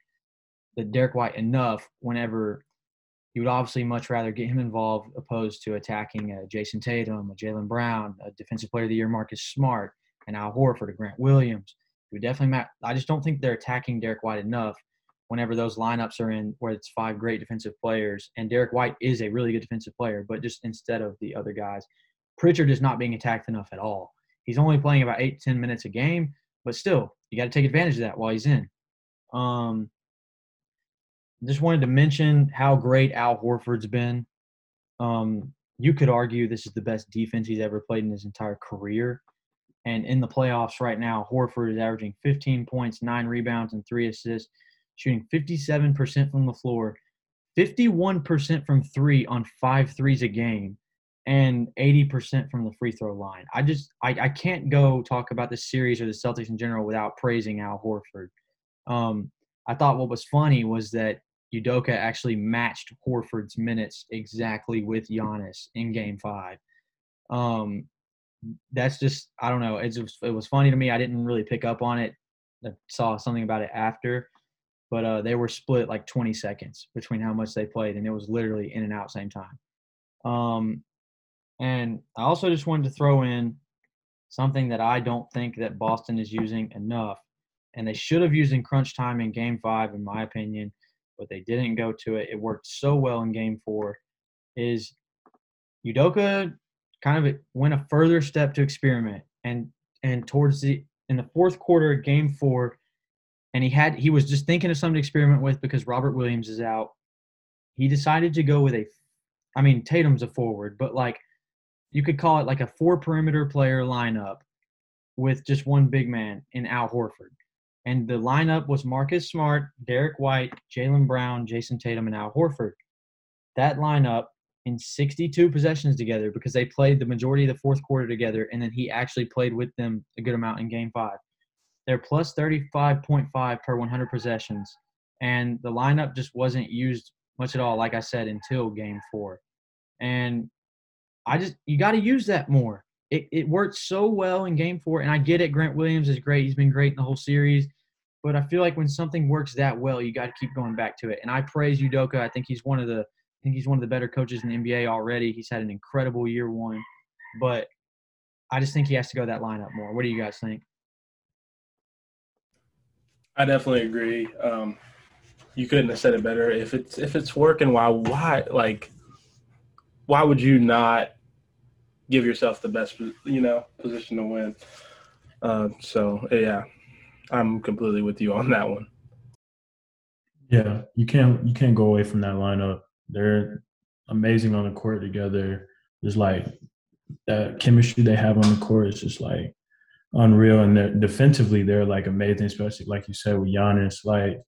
[SPEAKER 1] the Derrick White enough whenever you would obviously much rather get him involved opposed to attacking uh, Jayson Tatum, a Jaylen Brown, a Defensive Player of the Year Marcus Smart, and Al Horford, a Grant Williams. You would definitely. I just don't think they're attacking Derrick White enough whenever those lineups are in where it's five great defensive players. And Derrick White is a really good defensive player, but just instead of the other guys, Pritchard is not being attacked enough at all. He's only playing about eight ten minutes a game, but still, you got to take advantage of that while he's in. Um, just wanted to mention how great Al Horford's been. Um, you could argue this is the best defense he's ever played in his entire career. And in the playoffs right now, Horford is averaging 15 points, nine rebounds, and three assists, shooting 57% from the floor, 51% from three on five threes a game, and 80% from the free throw line. I just I, I can't go talk about the series or the Celtics in general without praising Al Horford. Um, I thought what was funny was that Udoka actually matched Horford's minutes exactly with Giannis in Game Five. Um, that's just I don't know. It's it was funny to me. I didn't really pick up on it. I saw something about it after, but uh, they were split like 20 seconds between how much they played, and it was literally in and out same time. Um, and I also just wanted to throw in something that I don't think that Boston is using enough, and they should have used in crunch time in Game Five, in my opinion but they didn't go to it. It worked so well in game four. Is Udoka kind of went a further step to experiment and and towards the in the fourth quarter game four and he had he was just thinking of something to experiment with because Robert Williams is out. He decided to go with a I mean Tatum's a forward, but like you could call it like a four perimeter player lineup with just one big man in Al Horford. And the lineup was Marcus Smart, Derrick White, Jaylen Brown, Jayson Tatum, and Al Horford. That lineup in 62 possessions together because they played the majority of the fourth quarter together, and then he actually played with them a good amount in game five. They're plus 35.5 per 100 possessions, and the lineup just wasn't used much at all, like I said, until game four. And I just, you got to use that more. It, it worked so well in game four, and I get it. Grant Williams is great. He's been great in the whole series. But I feel like when something works that well, you got to keep going back to it. And I praise Udoka. I think he's one of the I think he's one of the better coaches in the NBA already. He's had an incredible year one, but I just think he has to go that lineup more. What do you guys think?
[SPEAKER 3] I definitely agree. Um, you couldn't have said it better. If it's if it's working, why why like why would you not give yourself the best you know position to win? Uh, so yeah, I'm completely with you on that one.
[SPEAKER 2] Yeah, you can't you can't go away from that lineup. They're amazing on the court together. Just like that chemistry they have on the court is just like unreal. And they're defensively they're like amazing, especially like you said with Giannis. Like,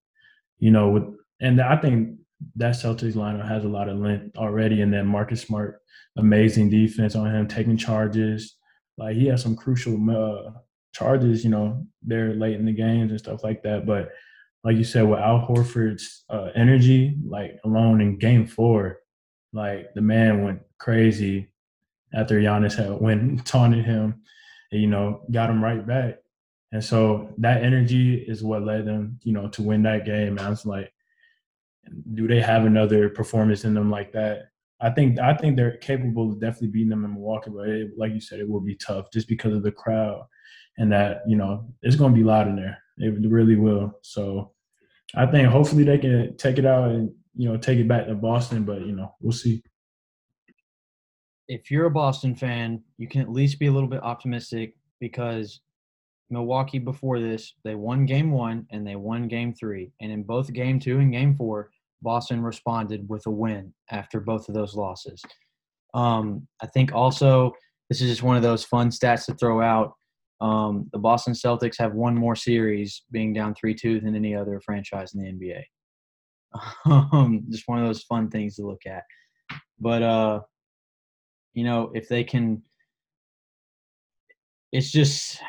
[SPEAKER 2] you know, with and I think that Celtics lineup has a lot of length already. And then Marcus Smart, amazing defense on him, taking charges. Like he has some crucial uh, charges, you know, they're late in the games and stuff like that. But like you said, with Al Horford's uh, energy, like alone in game four, like the man went crazy after Giannis had went taunted him, and, you know, got them right back. And so that energy is what led them, you know, to win that game. And I was like, do they have another performance in them like that? I think I think they're capable of definitely beating them in Milwaukee, but it, like you said, it will be tough just because of the crowd and that you know it's going to be loud in there. It really will. So I think hopefully they can take it out and you know, take it back to Boston, but you know, we'll see.
[SPEAKER 1] If you're a Boston fan, you can at least be a little bit optimistic because Milwaukee before this, they won game won and they won game three. And in both game two and game four, Boston responded with a win after both of those losses. Um, I think also this is just one of those fun stats to throw out. Um, the Boston Celtics have one more series being down 3 2 than any other franchise in the NBA. Um, just one of those fun things to look at. But, uh, you know, if they can, it's just,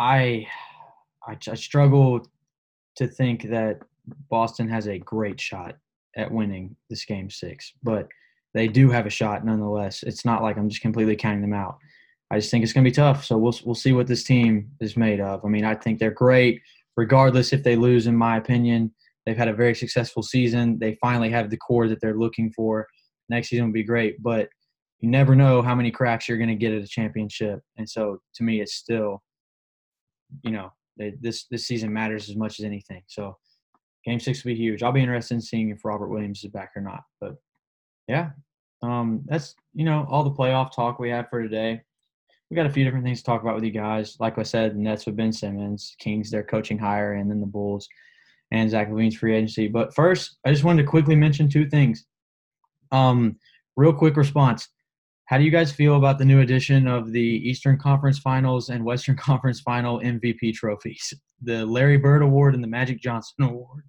[SPEAKER 1] I, I, I struggle to think that Boston has a great shot at winning this game six, but they do have a shot nonetheless. It's not like I'm just completely counting them out. I just think it's going to be tough. So we'll we'll see what this team is made of. I mean, I think they're great, regardless if they lose. In my opinion, they've had a very successful season. They finally have the core that they're looking for. Next season will be great, but you never know how many cracks you're going to get at a championship. And so, to me, it's still, you know, this this season matters as much as anything. So Game six will be huge. I'll be interested in seeing if Robert Williams is back or not. But yeah, um, that's you know all the playoff talk we had for today. We got a few different things to talk about with you guys. Like I said, Nets with Ben Simmons, Kings their coaching hire, and then the Bulls and Zach LaVine's free agency. But first, I just wanted to quickly mention two things. Um, real quick response. How do you guys feel about the new addition of the Eastern Conference Finals and Western Conference Final MVP trophies? The Larry Bird Award and the Magic Johnson Award.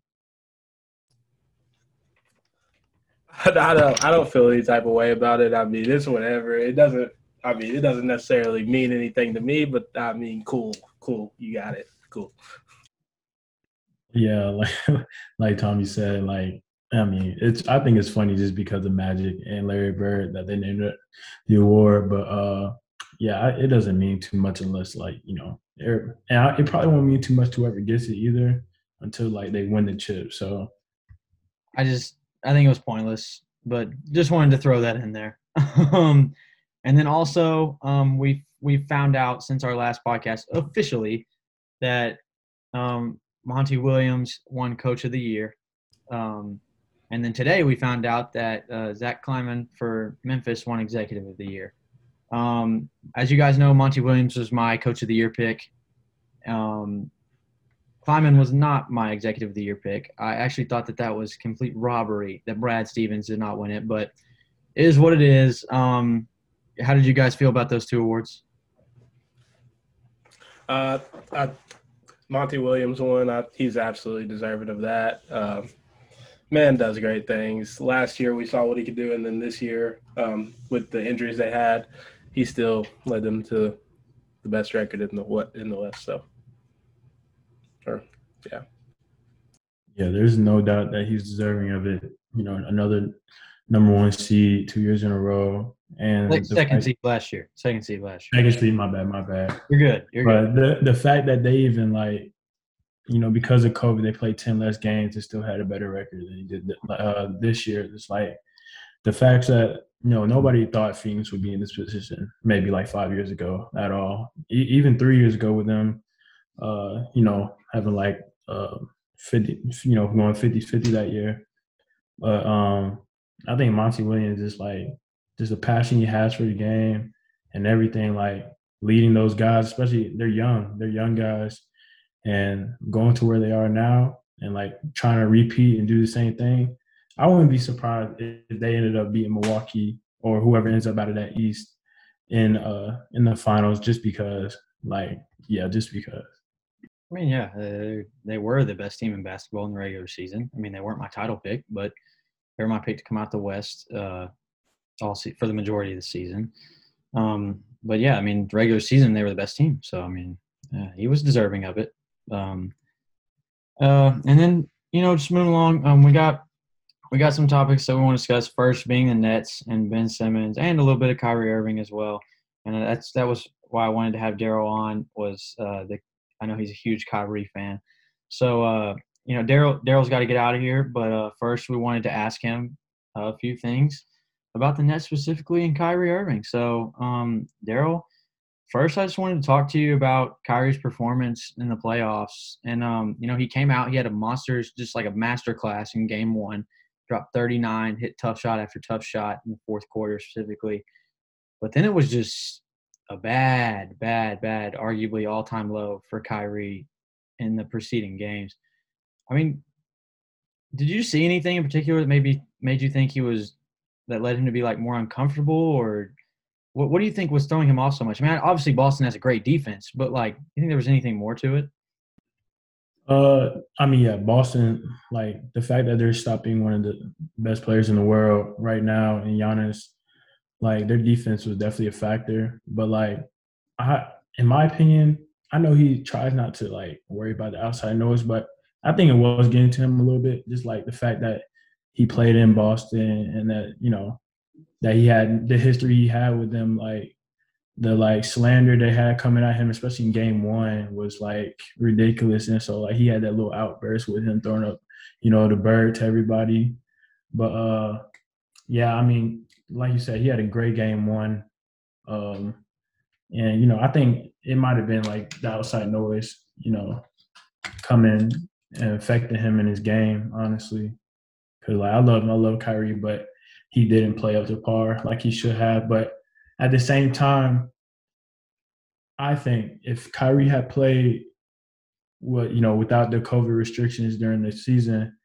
[SPEAKER 3] I don't I don't feel any type of way about it. I mean, it's whatever. It doesn't. I mean, it doesn't necessarily mean anything to me, but I mean, cool, cool. You got it. Cool.
[SPEAKER 2] Yeah, like like Tommy said, like I mean, it's I think it's funny just because of Magic and Larry Bird that they named it the award, but uh, yeah, it doesn't mean too much unless like you know, and it probably won't mean too much to whoever gets it either until like they win the chip. So
[SPEAKER 1] I just I think it was pointless, but just wanted to throw that in there. um, and then also, um, we we found out since our last podcast officially that um, Monty Williams won Coach of the Year. Um, and then today we found out that uh, Zach Kleiman for Memphis won Executive of the Year. Um, as you guys know, Monty Williams was my Coach of the Year pick. Um, Kleiman was not my executive of the year pick. I actually thought that that was complete robbery that Brad Stevens did not win it, but it is what it is. Um, how did you guys feel about those two awards?
[SPEAKER 3] Uh, I, Monty Williams won. I, he's absolutely deserving of that. Uh, man does great things. Last year we saw what he could do, and then this year, um, with the injuries they had, he still led them to the best record in the what in the West. So or yeah.
[SPEAKER 2] Yeah, there's no doubt that he's deserving of it. You know, another number one seed two years in a row. And
[SPEAKER 1] like second fact, seed last year. Second seed last year.
[SPEAKER 2] Second seed, my bad, my bad.
[SPEAKER 1] You're good. You're
[SPEAKER 2] but
[SPEAKER 1] good.
[SPEAKER 2] the the fact that they even like, you know, because of COVID, they played ten less games and still had a better record than he did uh, this year. It's like the fact that you know nobody thought Phoenix would be in this position maybe like five years ago at all. E- even three years ago with them, uh, you know, having like uh, 50, you know, going 50 50 that year. But um, I think Monty Williams is like just the passion he has for the game and everything, like leading those guys, especially they're young, they're young guys, and going to where they are now and like trying to repeat and do the same thing. I wouldn't be surprised if they ended up beating Milwaukee or whoever ends up out of that East in uh in the finals just because like yeah just because
[SPEAKER 1] I mean, yeah, they were the best team in basketball in the regular season. I mean, they weren't my title pick, but they were my pick to come out the West uh, all se- for the majority of the season. Um, but yeah, I mean, regular season they were the best team. So I mean, uh, he was deserving of it. Um, uh, and then you know, just moving along, um, we got we got some topics that we want to discuss. First, being the Nets and Ben Simmons, and a little bit of Kyrie Irving as well. And that's that was why I wanted to have Daryl on was uh, the I know he's a huge Kyrie fan. So, uh, you know, Daryl Daryl's got to get out of here. But uh, first, we wanted to ask him a few things about the Nets specifically and Kyrie Irving. So, um, Daryl, first, I just wanted to talk to you about Kyrie's performance in the playoffs. And um, you know, he came out, he had a monsters, just like a master class in game one, dropped 39, hit tough shot after tough shot in the fourth quarter specifically. But then it was just a bad, bad, bad, arguably all time low for Kyrie in the preceding games. I mean, did you see anything in particular that maybe made you think he was that led him to be like more uncomfortable or what, what do you think was throwing him off so much? I mean, obviously Boston has a great defense, but like, you think there was anything more to it?
[SPEAKER 2] Uh, I mean, yeah, Boston. Like the fact that they're stopping one of the best players in the world right now, and Giannis, like their defense was definitely a factor. But like, I, in my opinion, I know he tries not to like worry about the outside noise, but I think it was getting to him a little bit. Just like the fact that he played in Boston and that you know that he had the history he had with them, like the like slander they had coming at him, especially in game one, was like ridiculous. And so like he had that little outburst with him throwing up, you know, the bird to everybody. But uh yeah, I mean, like you said, he had a great game one. Um and you know, I think it might have been like the outside noise, you know, coming and affecting him in his game, honestly. Cause like I love I love Kyrie, but he didn't play up to par like he should have. But at the same time, I think if Kyrie had played what you know without the COVID restrictions during the season,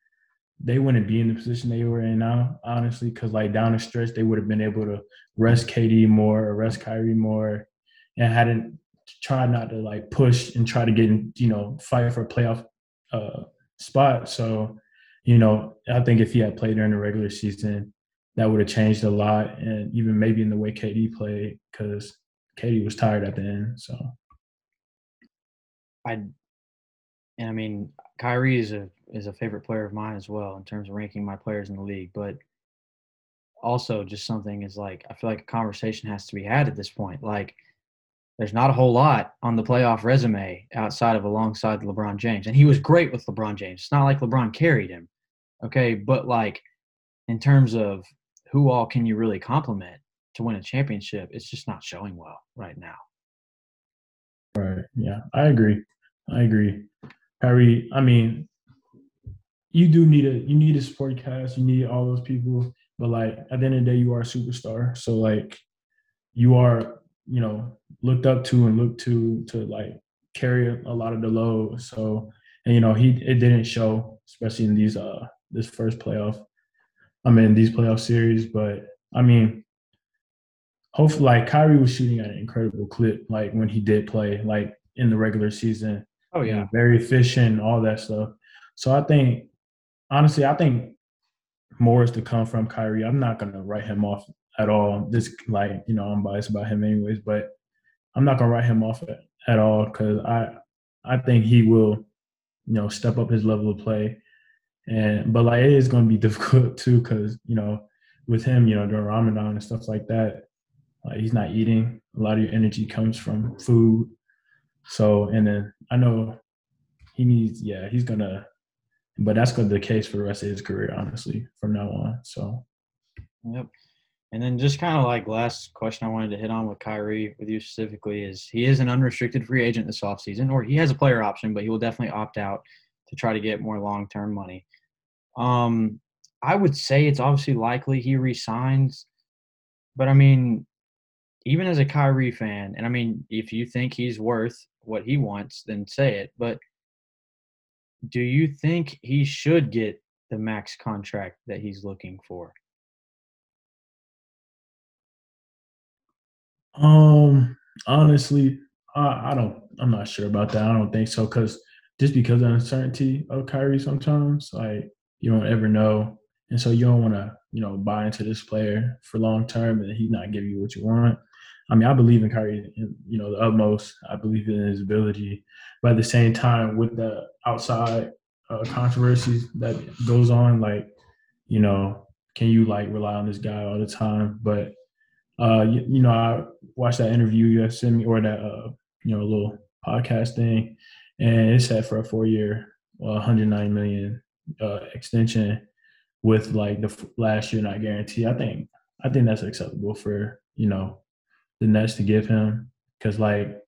[SPEAKER 2] they wouldn't be in the position they were in now, honestly, because like down the stretch they would have been able to rest KD more, rest Kyrie more, and hadn't tried not to like push and try to get you know, fight for a playoff uh, spot. So, you know, I think if he had played during the regular season, that would have changed a lot, and even maybe in the way KD played because KD was tired at the end. So,
[SPEAKER 1] I, and I mean, Kyrie is a is a favorite player of mine as well in terms of ranking my players in the league, but also just something is like I feel like a conversation has to be had at this point. Like, there's not a whole lot on the playoff resume outside of alongside LeBron James, and he was great with LeBron James. It's not like LeBron carried him, okay, but like in terms of who all can you really compliment to win a championship? It's just not showing well right now.
[SPEAKER 2] Right. Yeah, I agree. I agree. Harry, I mean, you do need a you need a support cast. You need all those people, but like at the end of the day, you are a superstar. So like, you are you know looked up to and looked to to like carry a lot of the load. So and you know he it didn't show, especially in these uh this first playoff I'm in these playoff series. But I mean, hopefully, like Kyrie was shooting at an incredible clip, like when he did play, like in the regular season.
[SPEAKER 1] Oh yeah,
[SPEAKER 2] very efficient, all that stuff. So I think, honestly, I think more is to come from Kyrie. I'm not gonna write him off at all. This like you know I'm biased about him anyways, but I'm not gonna write him off at, at all because I I think he will you know step up his level of play and but like it is going to be difficult too because you know with him, you know during Ramadan and stuff like that, like he's not eating. A lot of your energy comes from food. So and then I know he needs. Yeah, he's gonna. But that's gonna be the case for the rest of his career, honestly, from now on. So.
[SPEAKER 1] Yep. And then just kind of like last question I wanted to hit on with Kyrie with you specifically is he is an unrestricted free agent this offseason, or he has a player option, but he will definitely opt out to try to get more long term money. Um, I would say it's obviously likely he resigns, but I mean, even as a Kyrie fan, and I mean, if you think he's worth what he wants, then say it. But do you think he should get the max contract that he's looking for?
[SPEAKER 2] Um, honestly, I, I don't. I'm not sure about that. I don't think so because just because of uncertainty of Kyrie, sometimes like you don't ever know. And so you don't want to, you know, buy into this player for long term and he not give you what you want. I mean, I believe in Kyrie, you know, the utmost. I believe in his ability, but at the same time, with the outside uh, controversies that goes on, like, you know, can you like rely on this guy all the time? But uh, you, you know, I watched that interview you sent me, or that uh, you know, a little podcast thing, and it said for a four-year, well, 109 million uh, extension with like the last year not guarantee. I think I think that's acceptable for you know the Nets to give him. because like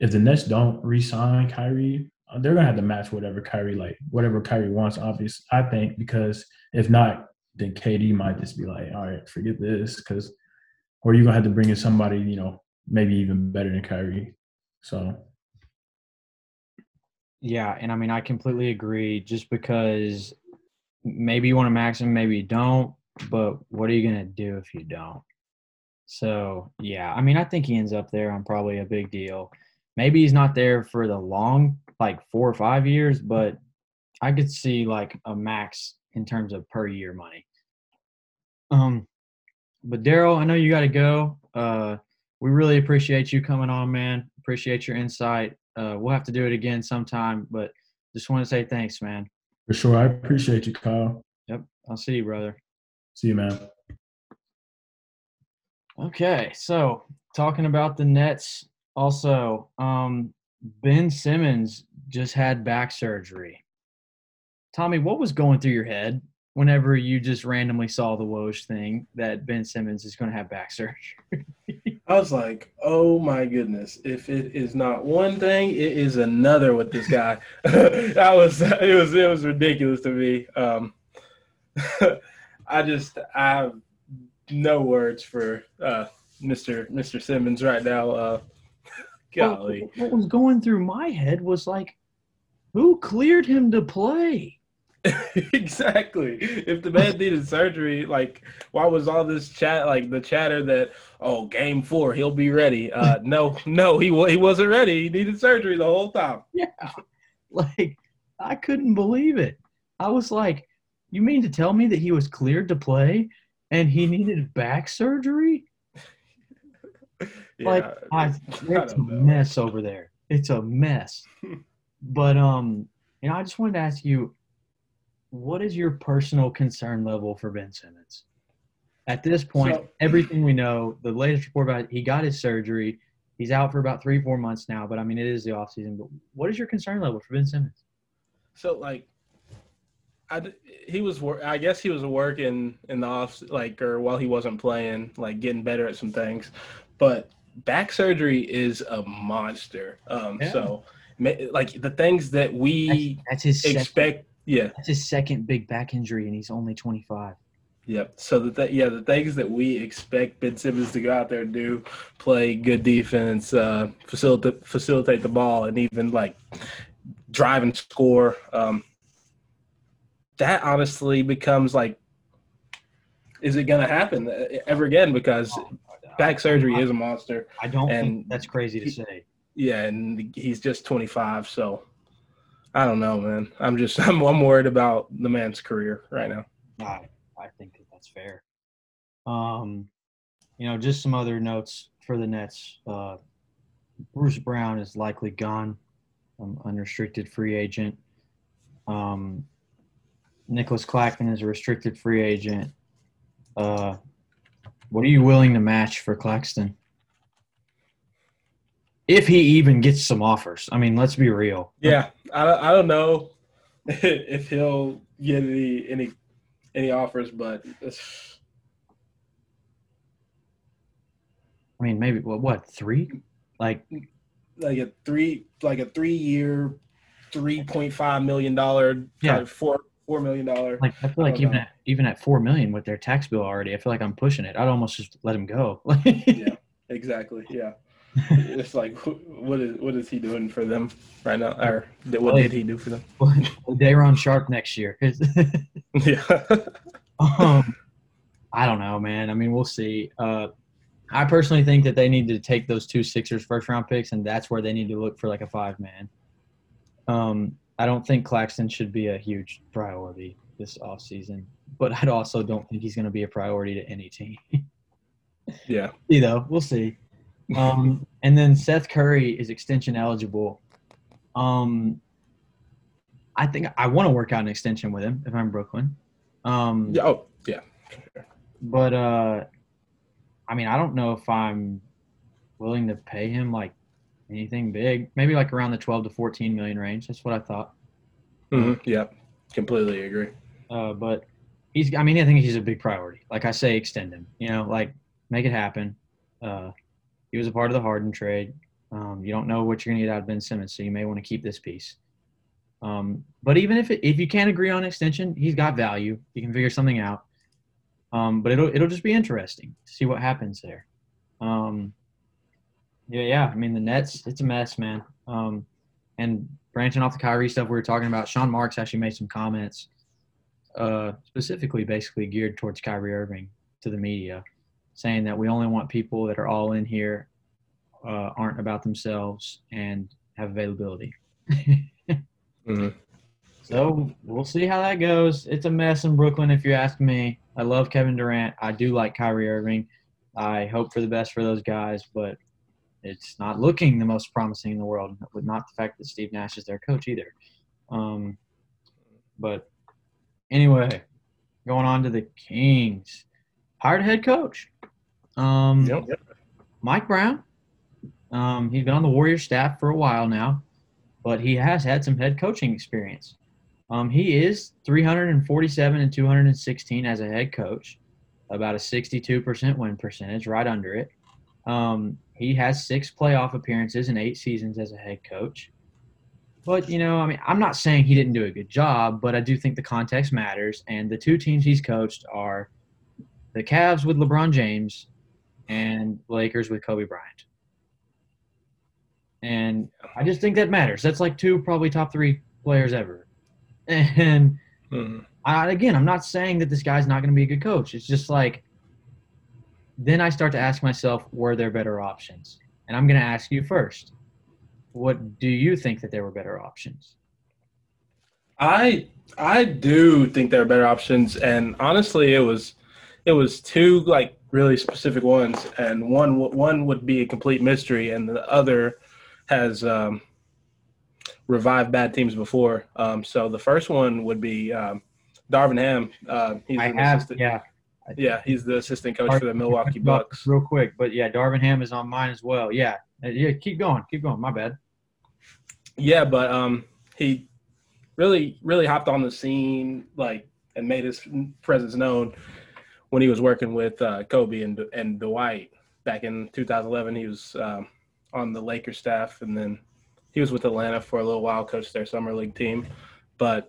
[SPEAKER 2] if the Nets don't re-sign Kyrie, uh, they're gonna have to match whatever Kyrie like whatever Kyrie wants. Obviously, I think because if not, then KD might just be like, all right, forget this, because or you're gonna have to bring in somebody you know maybe even better than Kyrie. So
[SPEAKER 1] Yeah, and I mean I completely agree. Just because maybe you want to max him, maybe you don't. But what are you gonna do if you don't? So yeah, I mean I think he ends up there on probably a big deal. Maybe he's not there for the long, like four or five years, but I could see like a max in terms of per year money. Um, but Daryl, I know you got to go. Uh, we really appreciate you coming on, man. Appreciate your insight. Uh, we'll have to do it again sometime, but just want to say thanks, man.
[SPEAKER 2] for sure, I appreciate you, Kyle.
[SPEAKER 1] Yep, I'll see you, brother.
[SPEAKER 2] See you, man.
[SPEAKER 1] Okay, so talking about the Nets, also, um, Ben Simmons just had back surgery. Tommy, what was going through your head whenever you just randomly saw the Woj thing that Ben Simmons is going to have back surgery?
[SPEAKER 3] I was like, oh my goodness. If it is not one thing, it is another with this guy. that was it was it was ridiculous to me. Um I just I have no words for uh Mr. Mr. Simmons right now. Uh golly.
[SPEAKER 1] What, what was going through my head was like, who cleared him to play?
[SPEAKER 3] exactly. If the man needed surgery, like why was all this chat like the chatter that oh game four he'll be ready? Uh no, no, he he wasn't ready. He needed surgery the whole time.
[SPEAKER 1] Yeah. Like, I couldn't believe it. I was like, you mean to tell me that he was cleared to play and he needed back surgery? Like, I,
[SPEAKER 3] I
[SPEAKER 1] it's a
[SPEAKER 3] know.
[SPEAKER 1] mess over there. It's a mess. but, um, you know, I just wanted to ask you, what is your personal concern level for Ben Simmons? At this point,
[SPEAKER 3] So-
[SPEAKER 1] everything we know, the latest report about he got his surgery. He's out for about three, four months now, but I mean, it is the offseason. But what is your concern level for Ben Simmons?
[SPEAKER 3] So like, I, he was I guess he was working in the off like or while he wasn't playing, like getting better at some things, but back surgery is a monster. Um,
[SPEAKER 1] Yeah.
[SPEAKER 3] so like the things that we
[SPEAKER 1] that's his
[SPEAKER 3] expect, yeah,
[SPEAKER 1] that's his second big back injury, and he's only 25.
[SPEAKER 3] Yep. So the th- yeah, the things that we expect Ben Simmons to go out there and do, play good defense, uh, facilitate facilitate the ball, and even like drive and score. Um, that honestly becomes like, is it going to happen uh, ever again? Because back surgery is a monster.
[SPEAKER 1] I don't think
[SPEAKER 3] and
[SPEAKER 1] that's crazy to say.
[SPEAKER 3] Yeah, and he's just 25, so I don't know, man. I'm just I'm, I'm worried about the man's career right now.
[SPEAKER 1] I, I think that that's fair. Um, you know, just some other notes for the Nets. Uh, Bruce Brown is likely gone, um, unrestricted free agent. Um, Nicholas Claxton is a restricted free agent. Uh, what are you willing to match for Claxton? If he even gets some offers. I mean, let's be real.
[SPEAKER 3] Yeah, I don't, I don't know if he'll get any any any offers, but
[SPEAKER 1] I mean, maybe what, what three? Like,
[SPEAKER 3] like a three like a three year, three point five million dollar,
[SPEAKER 1] Yeah.
[SPEAKER 3] four four million dollar.
[SPEAKER 1] Like I feel like
[SPEAKER 3] don't
[SPEAKER 1] even
[SPEAKER 3] know.
[SPEAKER 1] at even at four million with their tax bill already, I feel like I'm pushing it. I'd almost just let him go.
[SPEAKER 3] Yeah, exactly. Yeah, it's like what is what is he doing for them right now, or what did he do for them?
[SPEAKER 1] Day'Ron Sharpe next year.
[SPEAKER 3] Yeah,
[SPEAKER 1] um, I don't know, man. I mean, we'll see. Uh, I personally think that they need to take those two Sixers first round picks, and that's where they need to look for like a five man. Um, I don't think Claxton should be a huge priority this offseason, but I also don't think he's going to be a priority to any team.
[SPEAKER 3] yeah.
[SPEAKER 1] you know We'll see. Um, and then Seth Curry is extension eligible. Um, I think I want to work out an extension with him if I'm Brooklyn. Um,
[SPEAKER 3] Yeah. Oh, yeah.
[SPEAKER 1] but uh, I mean, I don't know if I'm willing to pay him like anything big. Maybe like around the 12 to 14 million range. That's what I thought.
[SPEAKER 3] Mhm, Yeah. Completely agree.
[SPEAKER 1] Uh, but he's. I mean, I think he's a big priority. Like I say, extend him. You know, like make it happen. Uh, he was a part of the Harden trade. Um, you don't know what you're going to get out of Ben Simmons, so you may want to keep this piece. Um, but even if it, if you can't agree on extension, he's got value. You can figure something out. Um, but it'll it'll just be interesting to see what happens there. Um, yeah, yeah. I mean, the Nets, it's a mess, man. Um, and branching off the Kyrie stuff we were talking about, Sean Marks actually made some comments, uh, specifically basically geared towards Kyrie Irving to the media, saying that we only want people that are all in here, uh, aren't about themselves, and have availability.
[SPEAKER 3] mm-hmm.
[SPEAKER 1] So we'll see how that goes. It's a mess in Brooklyn, if you ask me. I love Kevin Durant. I do like Kyrie Irving. I hope for the best for those guys, but it's not looking the most promising in the world. With not the fact that Steve Nash is their coach either. Um, but anyway, going on to the Kings. Hired head coach. Um,
[SPEAKER 3] Yep.
[SPEAKER 1] Mike Brown. Um, he's been on the Warriors staff for a while now, but he has had some head coaching experience. Um, he is 347 and 216 as a head coach, about a 62% win percentage, right under it. Um, he has six playoff appearances and eight seasons as a head coach. But, you know, I mean, I'm not saying he didn't do a good job, but I do think the context matters. And the two teams he's coached are the Cavs with LeBron James and Lakers with Kobe Bryant. And I just think that matters. That's like two probably top three players ever. And
[SPEAKER 3] Mm-hmm.
[SPEAKER 1] I, again, I'm not saying that this guy's not going to be a good coach. It's just like, then I start to ask myself, were there better options? And I'm going to ask you first. What do you think that there were better options?
[SPEAKER 3] I I do think there are better options, and honestly, it was it was two like really specific ones, and one one would be a complete mystery, and the other has um, revived bad teams before. Um, so the first one would be um, Darvin Ham. Uh, he's
[SPEAKER 1] I have,
[SPEAKER 3] assistant,
[SPEAKER 1] yeah,
[SPEAKER 3] yeah, he's the assistant coach for the Milwaukee Bucks.
[SPEAKER 1] real quick, but yeah, Darvin Ham is on mine as well. Yeah, Uh, yeah, keep going, keep going. My bad.
[SPEAKER 3] Yeah, but um, he really, really hopped on the scene, like, and made his presence known when he was working with uh, Kobe and and Dwight back in 2011. He was um, on the Lakers staff, and then he was with Atlanta for a little while, coached their summer league team. But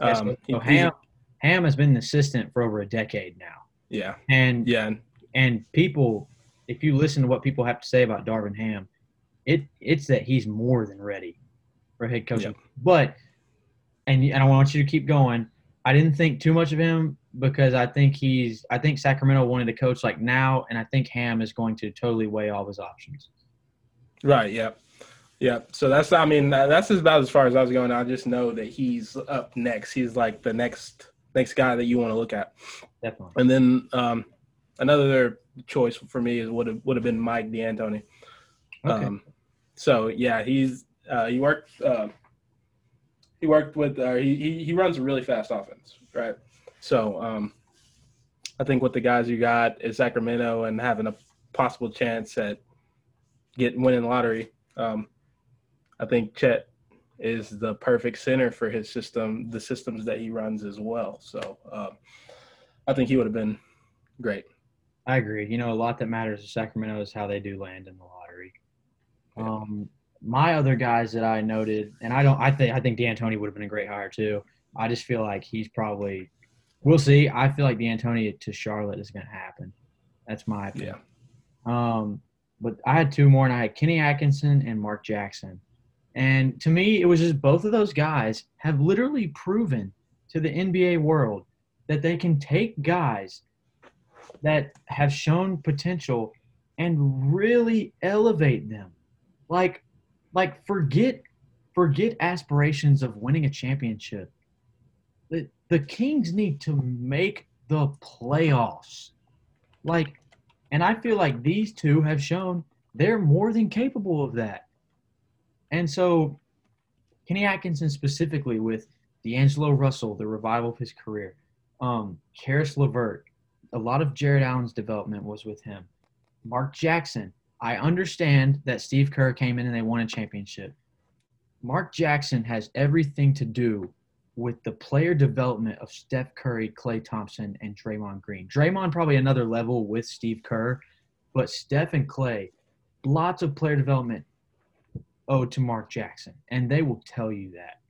[SPEAKER 1] Yeah, so-
[SPEAKER 3] um, he-
[SPEAKER 1] so
[SPEAKER 3] he-
[SPEAKER 1] Ham, Ham has been an assistant for over a decade now,
[SPEAKER 3] yeah,
[SPEAKER 1] and
[SPEAKER 3] yeah, and-
[SPEAKER 1] and people, if you listen to what people have to say about Darvin Ham, it it's that he's more than ready for head coaching. But and and I want you to keep going. I didn't think too much of him because I think he's I think Sacramento wanted to coach like now, and I think Ham is going to totally weigh all his options.
[SPEAKER 3] Right. Yep. Yeah. So that's, I mean, that's about as far as I was going. I just know that he's up next. He's like the next, next guy that you want to look at.
[SPEAKER 1] Definitely.
[SPEAKER 3] And then um, another choice for me is would have, would have been Mike D'Antoni.
[SPEAKER 1] Okay.
[SPEAKER 3] Um, so yeah, he's, uh, he worked, uh, he worked with, uh, he, he, he runs a really fast offense. Right. So um, I think with the guys you got is Sacramento and having a possible chance at getting winning the lottery. Um, I think Chet is the perfect center for his system, the systems that he runs as well. So um, I think he would have been great.
[SPEAKER 1] I agree. You know, a lot that matters to Sacramento is how they do land in the lottery. Um, my other guys that I noted, and I don't, I think I think D'Antoni would have been a great hire too. I just feel like he's probably, we'll see. I feel like D'Antoni to Charlotte is going to happen. That's my opinion.
[SPEAKER 3] Yeah.
[SPEAKER 1] Um, but I had two more, and I had Kenny Atkinson and Mark Jackson. And to me, it was just both of those guys have literally proven to the NBA world that they can take guys that have shown potential and really elevate them. Like, like forget, forget aspirations of winning a championship. The, Kings need to make the playoffs. Like, and I feel like these two have shown they're more than capable of that. And so, Kenny Atkinson specifically with D'Angelo Russell, the revival of his career, um, Caris LeVert, a lot of Jarrett Allen's development was with him. Mark Jackson, I understand that Steve Kerr came in and they won a championship. Mark Jackson has everything to do with the player development of Steph Curry, Klay Thompson, and Draymond Green. Draymond probably another level with Steve Kerr, but Steph and Clay, lots of player development. owed to Mark Jackson, and they will tell you that.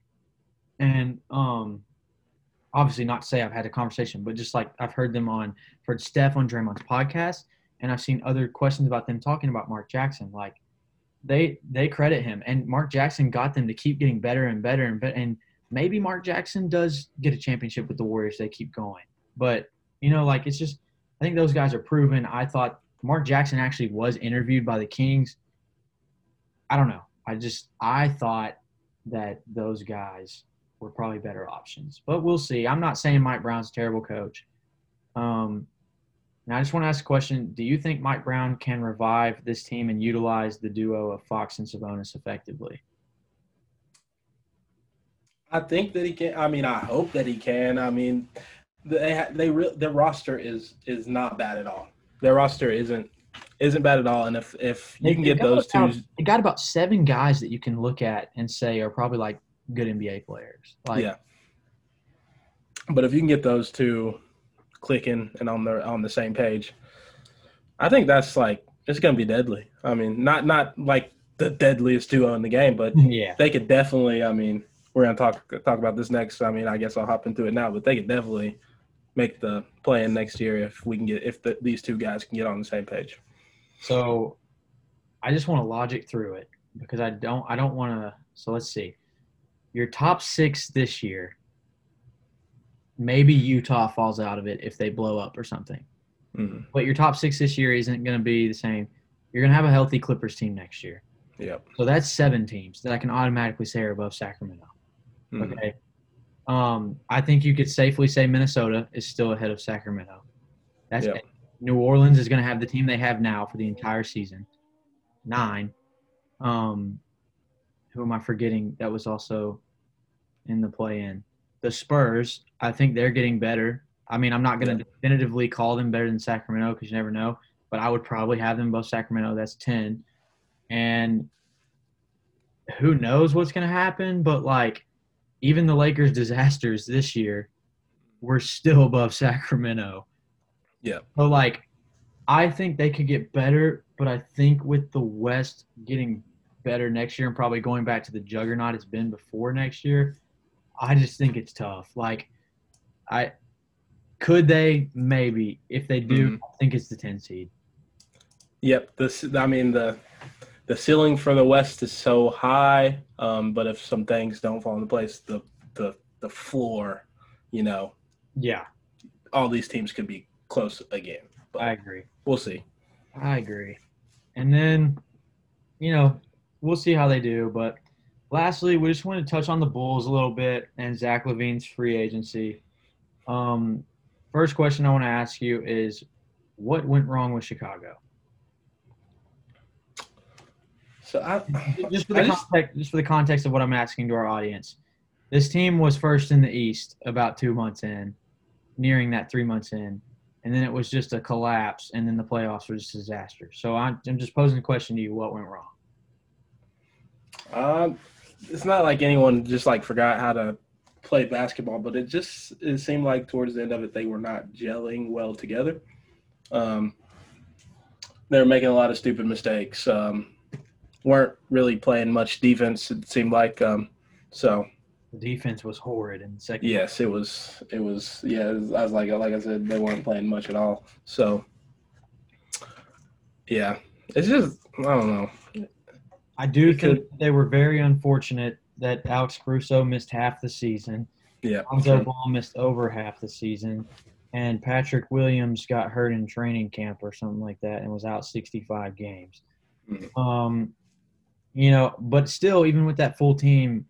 [SPEAKER 1] And um, obviously, not to say I've had a conversation, but just like I've heard them on, heard Steph on Draymond's podcast, and I've seen other questions about them talking about Mark Jackson. Like they they credit him, and Mark Jackson got them to keep getting better and better and better. And maybe Mark Jackson does get a championship with the Warriors. They keep going, but you know, like it's just I think those guys are proven. I thought Mark Jackson actually was interviewed by the Kings. I don't know. I just I thought that those guys were probably better options, but we'll see. I'm not saying Mike Brown's a terrible coach. Um, and I just want to ask a question: Do you think Mike Brown can revive this team and utilize the duo of Fox and Sabonis effectively?
[SPEAKER 3] I think that he can. I mean, I hope that he can. I mean, they they re, the roster is is not bad at all. Their roster isn't isn't bad at all. And if if you
[SPEAKER 1] They-
[SPEAKER 3] can get those
[SPEAKER 1] about-
[SPEAKER 3] two,
[SPEAKER 1] They got about seven guys that you can look at and say are probably like good NBA players. Like,
[SPEAKER 3] yeah. But if you can get those two clicking and on the on the same page, I think that's like it's gonna be deadly. I mean, not not like the deadliest duo in the game, but
[SPEAKER 1] yeah.
[SPEAKER 3] they could definitely. I mean, we're gonna talk talk about this next. I mean, I guess I'll hop into it now, but they could definitely make the play in next year if we can get if the, these two guys can get on the same page.
[SPEAKER 1] So I just want to logic through it because I don't I don't want to so let's see. Your top 6 this year maybe Utah falls out of it if they blow up or something.
[SPEAKER 3] Mhm.
[SPEAKER 1] But your top 6 this year isn't going to be the same. You're going to have a healthy Clippers team next year.
[SPEAKER 3] Yep.
[SPEAKER 1] So that's 7 teams that I can automatically say are above Sacramento.
[SPEAKER 3] Mhm.
[SPEAKER 1] Okay. Um, I think you could safely say Minnesota is still ahead of Sacramento. That's
[SPEAKER 3] Yep.
[SPEAKER 1] New Orleans is going to have the team they have now for the entire season. Nine. Um, who am I forgetting? That was also in the play-in. The Spurs. I think they're getting better. I mean, I'm not going to definitively call them better than Sacramento because you never know. But I would probably have them above Sacramento. That's ten. And who knows what's going to happen? But like, even the Lakers' disasters this year were still above Sacramento.
[SPEAKER 3] Yeah.
[SPEAKER 1] So like, I think they could get better, but I think with the West getting better next year and probably going back to the juggernaut it's been before next year, I just think it's tough. Like, I could they maybe if they do,
[SPEAKER 3] Mhm.
[SPEAKER 1] I think it's the ten seed.
[SPEAKER 3] Yep. This. I mean the the ceiling for the West is so high, um, but if some things don't fall into place, the the the floor, you know,
[SPEAKER 1] Yeah,
[SPEAKER 3] all these teams could be close again. But
[SPEAKER 1] I agree.
[SPEAKER 3] we'll see.
[SPEAKER 1] I agree. And then, you know, we'll see how they do. But lastly, we just want to touch on the Bulls a little bit and Zach LaVine's free agency. Um, first question I want to ask you is what went wrong with Chicago?
[SPEAKER 3] So I
[SPEAKER 1] Just for the
[SPEAKER 3] I just-
[SPEAKER 1] context, just for the context of what I'm asking to our audience, this team was first in the East about two months in, nearing that three months in, and then it was just a collapse, and then the playoffs were just a disaster. So I'm, I'm just posing the question to you: What went wrong?
[SPEAKER 3] Um, it's not like anyone just like forgot how to play basketball, but it just it seemed like towards the end of it they were not gelling well together. Um, they were making a lot of stupid mistakes. Um, weren't really playing much defense. It seemed like um, so.
[SPEAKER 1] The defense was horrid in the second.
[SPEAKER 3] Yes, it was. It was. Yeah, it was, I was like, like I said, they weren't playing much at all. So, yeah, it's just I don't know.
[SPEAKER 1] I do
[SPEAKER 3] Because-
[SPEAKER 1] think they were very unfortunate that Alex Caruso missed half the season.
[SPEAKER 3] Yeah,
[SPEAKER 1] Lonzo Ball missed over half the season, and Patrick Williams got hurt in training camp or something like that and was out 65 games.
[SPEAKER 3] Mhm.
[SPEAKER 1] Um, you know, but still, even with that full team,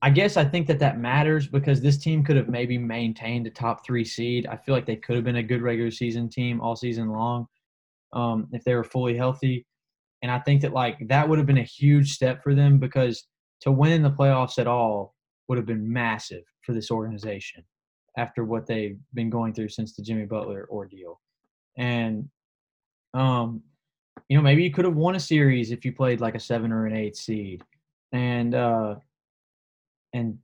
[SPEAKER 1] I guess I think that that matters because this team could have maybe maintained a top three seed. I feel like they could have been a good regular season team all season long um, if they were fully healthy. And I think that like that would have been a huge step for them because to win the playoffs at all would have been massive for this organization after what they've been going through since the Jimmy Butler ordeal. And um, you know, maybe you could have won a series if you played like a seven or an eight seed. And uh and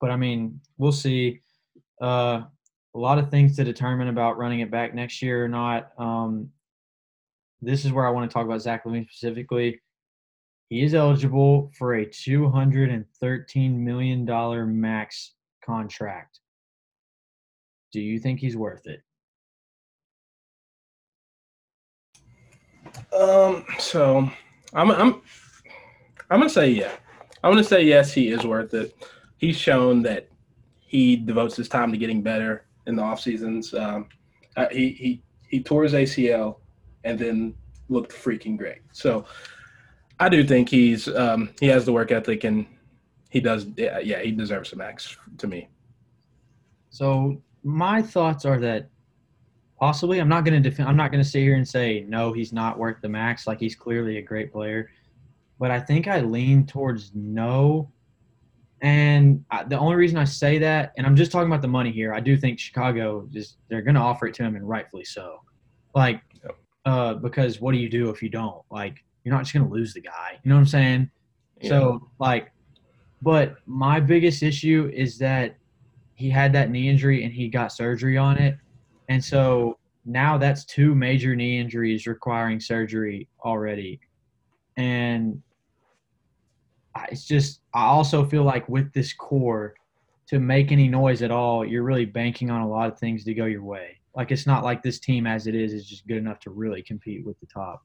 [SPEAKER 1] but I mean, we'll see. Uh a lot of things to determine about running it back next year or not. Um this is where I want to talk about Zach LaVine specifically. he is eligible for a $213 million max contract. Do you think he's worth it?
[SPEAKER 3] Um, so I'm I'm I'm gonna say yeah. I'm gonna say yes, he is worth it. He's shown that he devotes his time to getting better in the off seasons. Um, uh, he he he tore his ACL and then looked freaking great. So I do think he's um, he has the work ethic and he does yeah, yeah he deserves a max to me.
[SPEAKER 1] So my thoughts are that possibly I'm not going to defend. I'm not going to sit here and say no, he's not worth the max. Like he's clearly a great player, but I think I lean towards no. And I, the only reason I say that, and I'm just talking about the money here, I do think Chicago is they're going to offer it to him, and rightfully so. Like, uh, because what do you do if you don't? Like, you're not just going to lose the guy. You know what I'm saying? So like, but my biggest issue is that he had that knee injury and he got surgery on it, and so now that's two major knee injuries requiring surgery already, and it's just I also feel like with this core, to make any noise at all, you're really banking on a lot of things to go your way. Like it's not like this team as it is is just good enough to really compete with the top.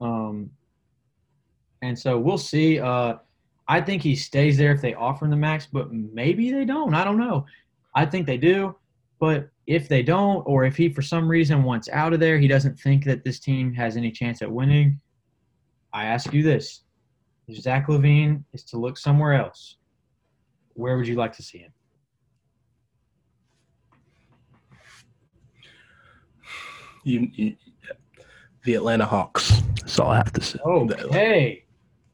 [SPEAKER 1] Um, and so we'll see. Uh, I think he stays there if they offer him the max, but maybe they don't. I don't know. I think they do, but if they don't, or if he for some reason wants out of there, he doesn't think that this team has any chance at winning. I ask you this: If Zach LaVine is to look somewhere else, where would you like to see him?
[SPEAKER 3] you, you the Atlanta Hawks. That's all I have to say.
[SPEAKER 1] Okay,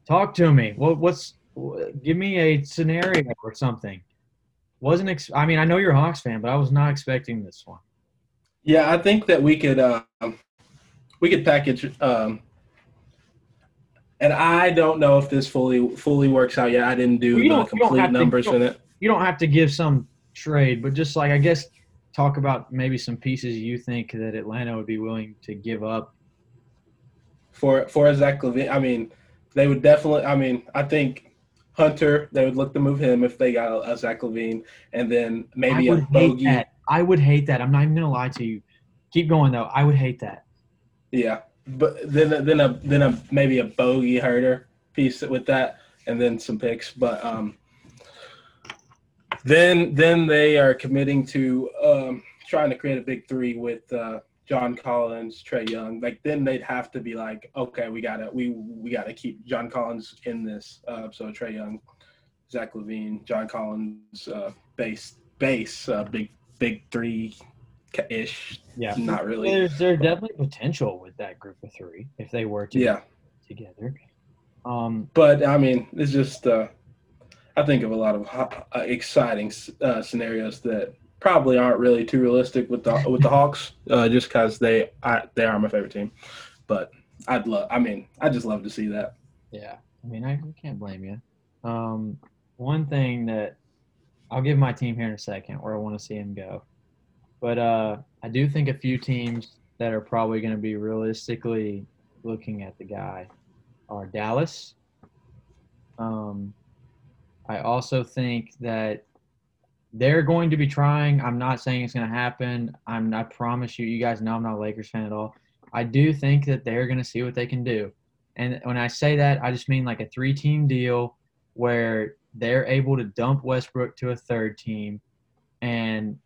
[SPEAKER 1] talk to me. What what's wh- give me a scenario or something. Wasn't ex- I mean I know you're a Hawks fan, but I was not expecting this one.
[SPEAKER 3] Yeah, I think that we could um, we could package um, and I don't know if this fully fully works out yet. I didn't do
[SPEAKER 1] Well,
[SPEAKER 3] the complete
[SPEAKER 1] to-
[SPEAKER 3] numbers in it.
[SPEAKER 1] You don't have to give some trade, but just like I guess talk about maybe some pieces you think that Atlanta would be willing to give up.
[SPEAKER 3] for for Zach LaVine. I mean, they would definitely. I mean, I think Hunter. They would look to move him if they got a, a Zach LaVine, and then maybe
[SPEAKER 1] I
[SPEAKER 3] a
[SPEAKER 1] would hate
[SPEAKER 3] bogey.
[SPEAKER 1] that. I would hate that. I'm not even gonna lie to you. Keep going though. I would hate that.
[SPEAKER 3] Yeah, but then then a then a maybe a bogey herder piece with that, and then some picks. But um, then then they are committing to um, trying to create a big three with uh, John Collins, Trae Young. Like then they'd have to be like, okay, we gotta we we gotta keep John Collins in this. Uh, so Trae Young, Zach LaVine, John Collins, uh, base base uh, big big three ish.
[SPEAKER 1] Yeah.
[SPEAKER 3] Not really.
[SPEAKER 1] There's there's definitely potential with that group of three if they were to
[SPEAKER 3] Yeah.
[SPEAKER 1] get together. Um,
[SPEAKER 3] but I mean, it's just uh, I think of a lot of uh, exciting uh, scenarios that probably aren't really too realistic with the with the Hawks, uh, just because they I, they are my favorite team. But I'd love. I mean, I just love to see that.
[SPEAKER 1] Yeah, I mean, I, can't blame you. Um, one thing that I'll give my team here in a second where I want to see him go, but uh, I do think a few teams that are probably going to be realistically looking at the guy are Dallas. Um, I also think that they're going to be trying. I'm not saying it's going to happen. I'm. I promise you. You guys know I'm not a Lakers fan at all. I do think that they're going to see what they can do. And when I say that, I just mean like a three team deal where they're able to dump Westbrook to a third team and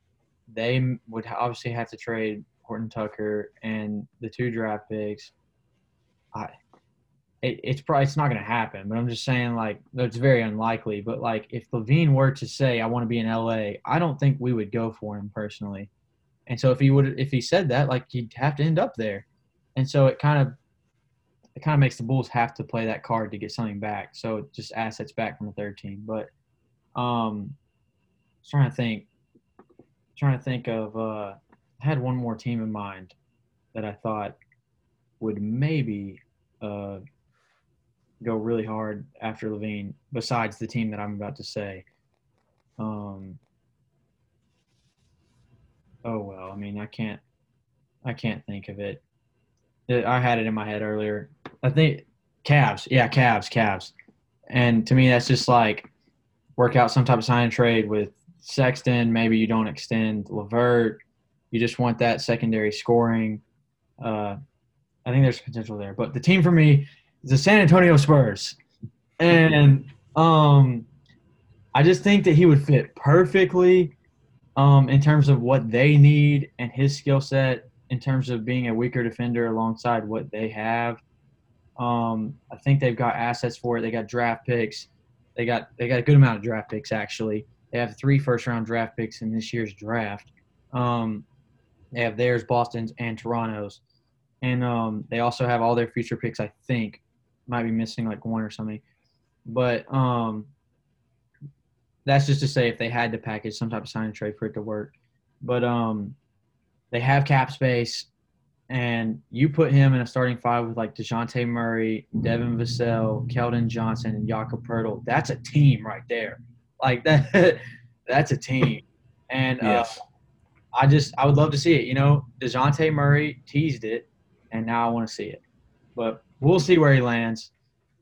[SPEAKER 1] they would obviously have to trade Horton Tucker and the two draft picks. I, it, it's probably it's not going to happen, but I'm just saying like it's very unlikely. But like if LaVine were to say I want to be in LA, I don't think we would go for him personally. And so if he would if he said that, like he'd have to end up there. And so it kind of it kind of makes the Bulls have to play that card to get something back. So just assets back from the third team. But um, trying to think, trying to think of. Uh, I had one more team in mind that I thought would maybe uh, go really hard after LaVine, besides the team that I'm about to say. Um, oh well, I mean, I can't, I can't think of it. I had it in my head earlier. I think Cavs, yeah, Cavs, Cavs. And to me, that's just like work out some type of sign and trade with Sexton. Maybe you don't extend LeVert. You just want that secondary scoring. Uh, I think there's potential there. But the team for me the San Antonio Spurs. And um, I just think that he would fit perfectly um, in terms of what they need and his skill set in terms of being a weaker defender alongside what they have. Um, I think they've got assets for it. They got draft picks. They got they got a good amount of draft picks actually. They have three first round draft picks in this year's draft. Um, they have theirs, Boston's, and Toronto's, and um, they also have all their future picks. I think might be missing like one or something, but um, that's just to say if they had to package some type of sign and trade for it to work. But um, they have cap space and you put him in a starting five with like Dejounte Murray, Devin Vassell, Keldon Johnson, and Jakob Poeltl, that's a team right there. Like that, that's a team. And uh, yes. I just I would love to see it. You know, Dejounte Murray teased it, and now I want to see it. But we'll see where he lands.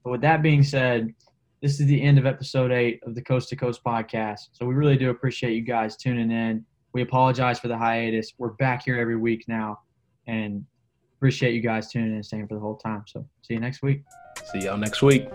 [SPEAKER 1] But with that being said, this is the end of episode eight of the Coast to Coast podcast. So we really do appreciate you guys tuning in. We apologize for the hiatus. We're back here every week now and appreciate you guys tuning in and staying for the whole time. So see you next week.
[SPEAKER 3] See y'all next week.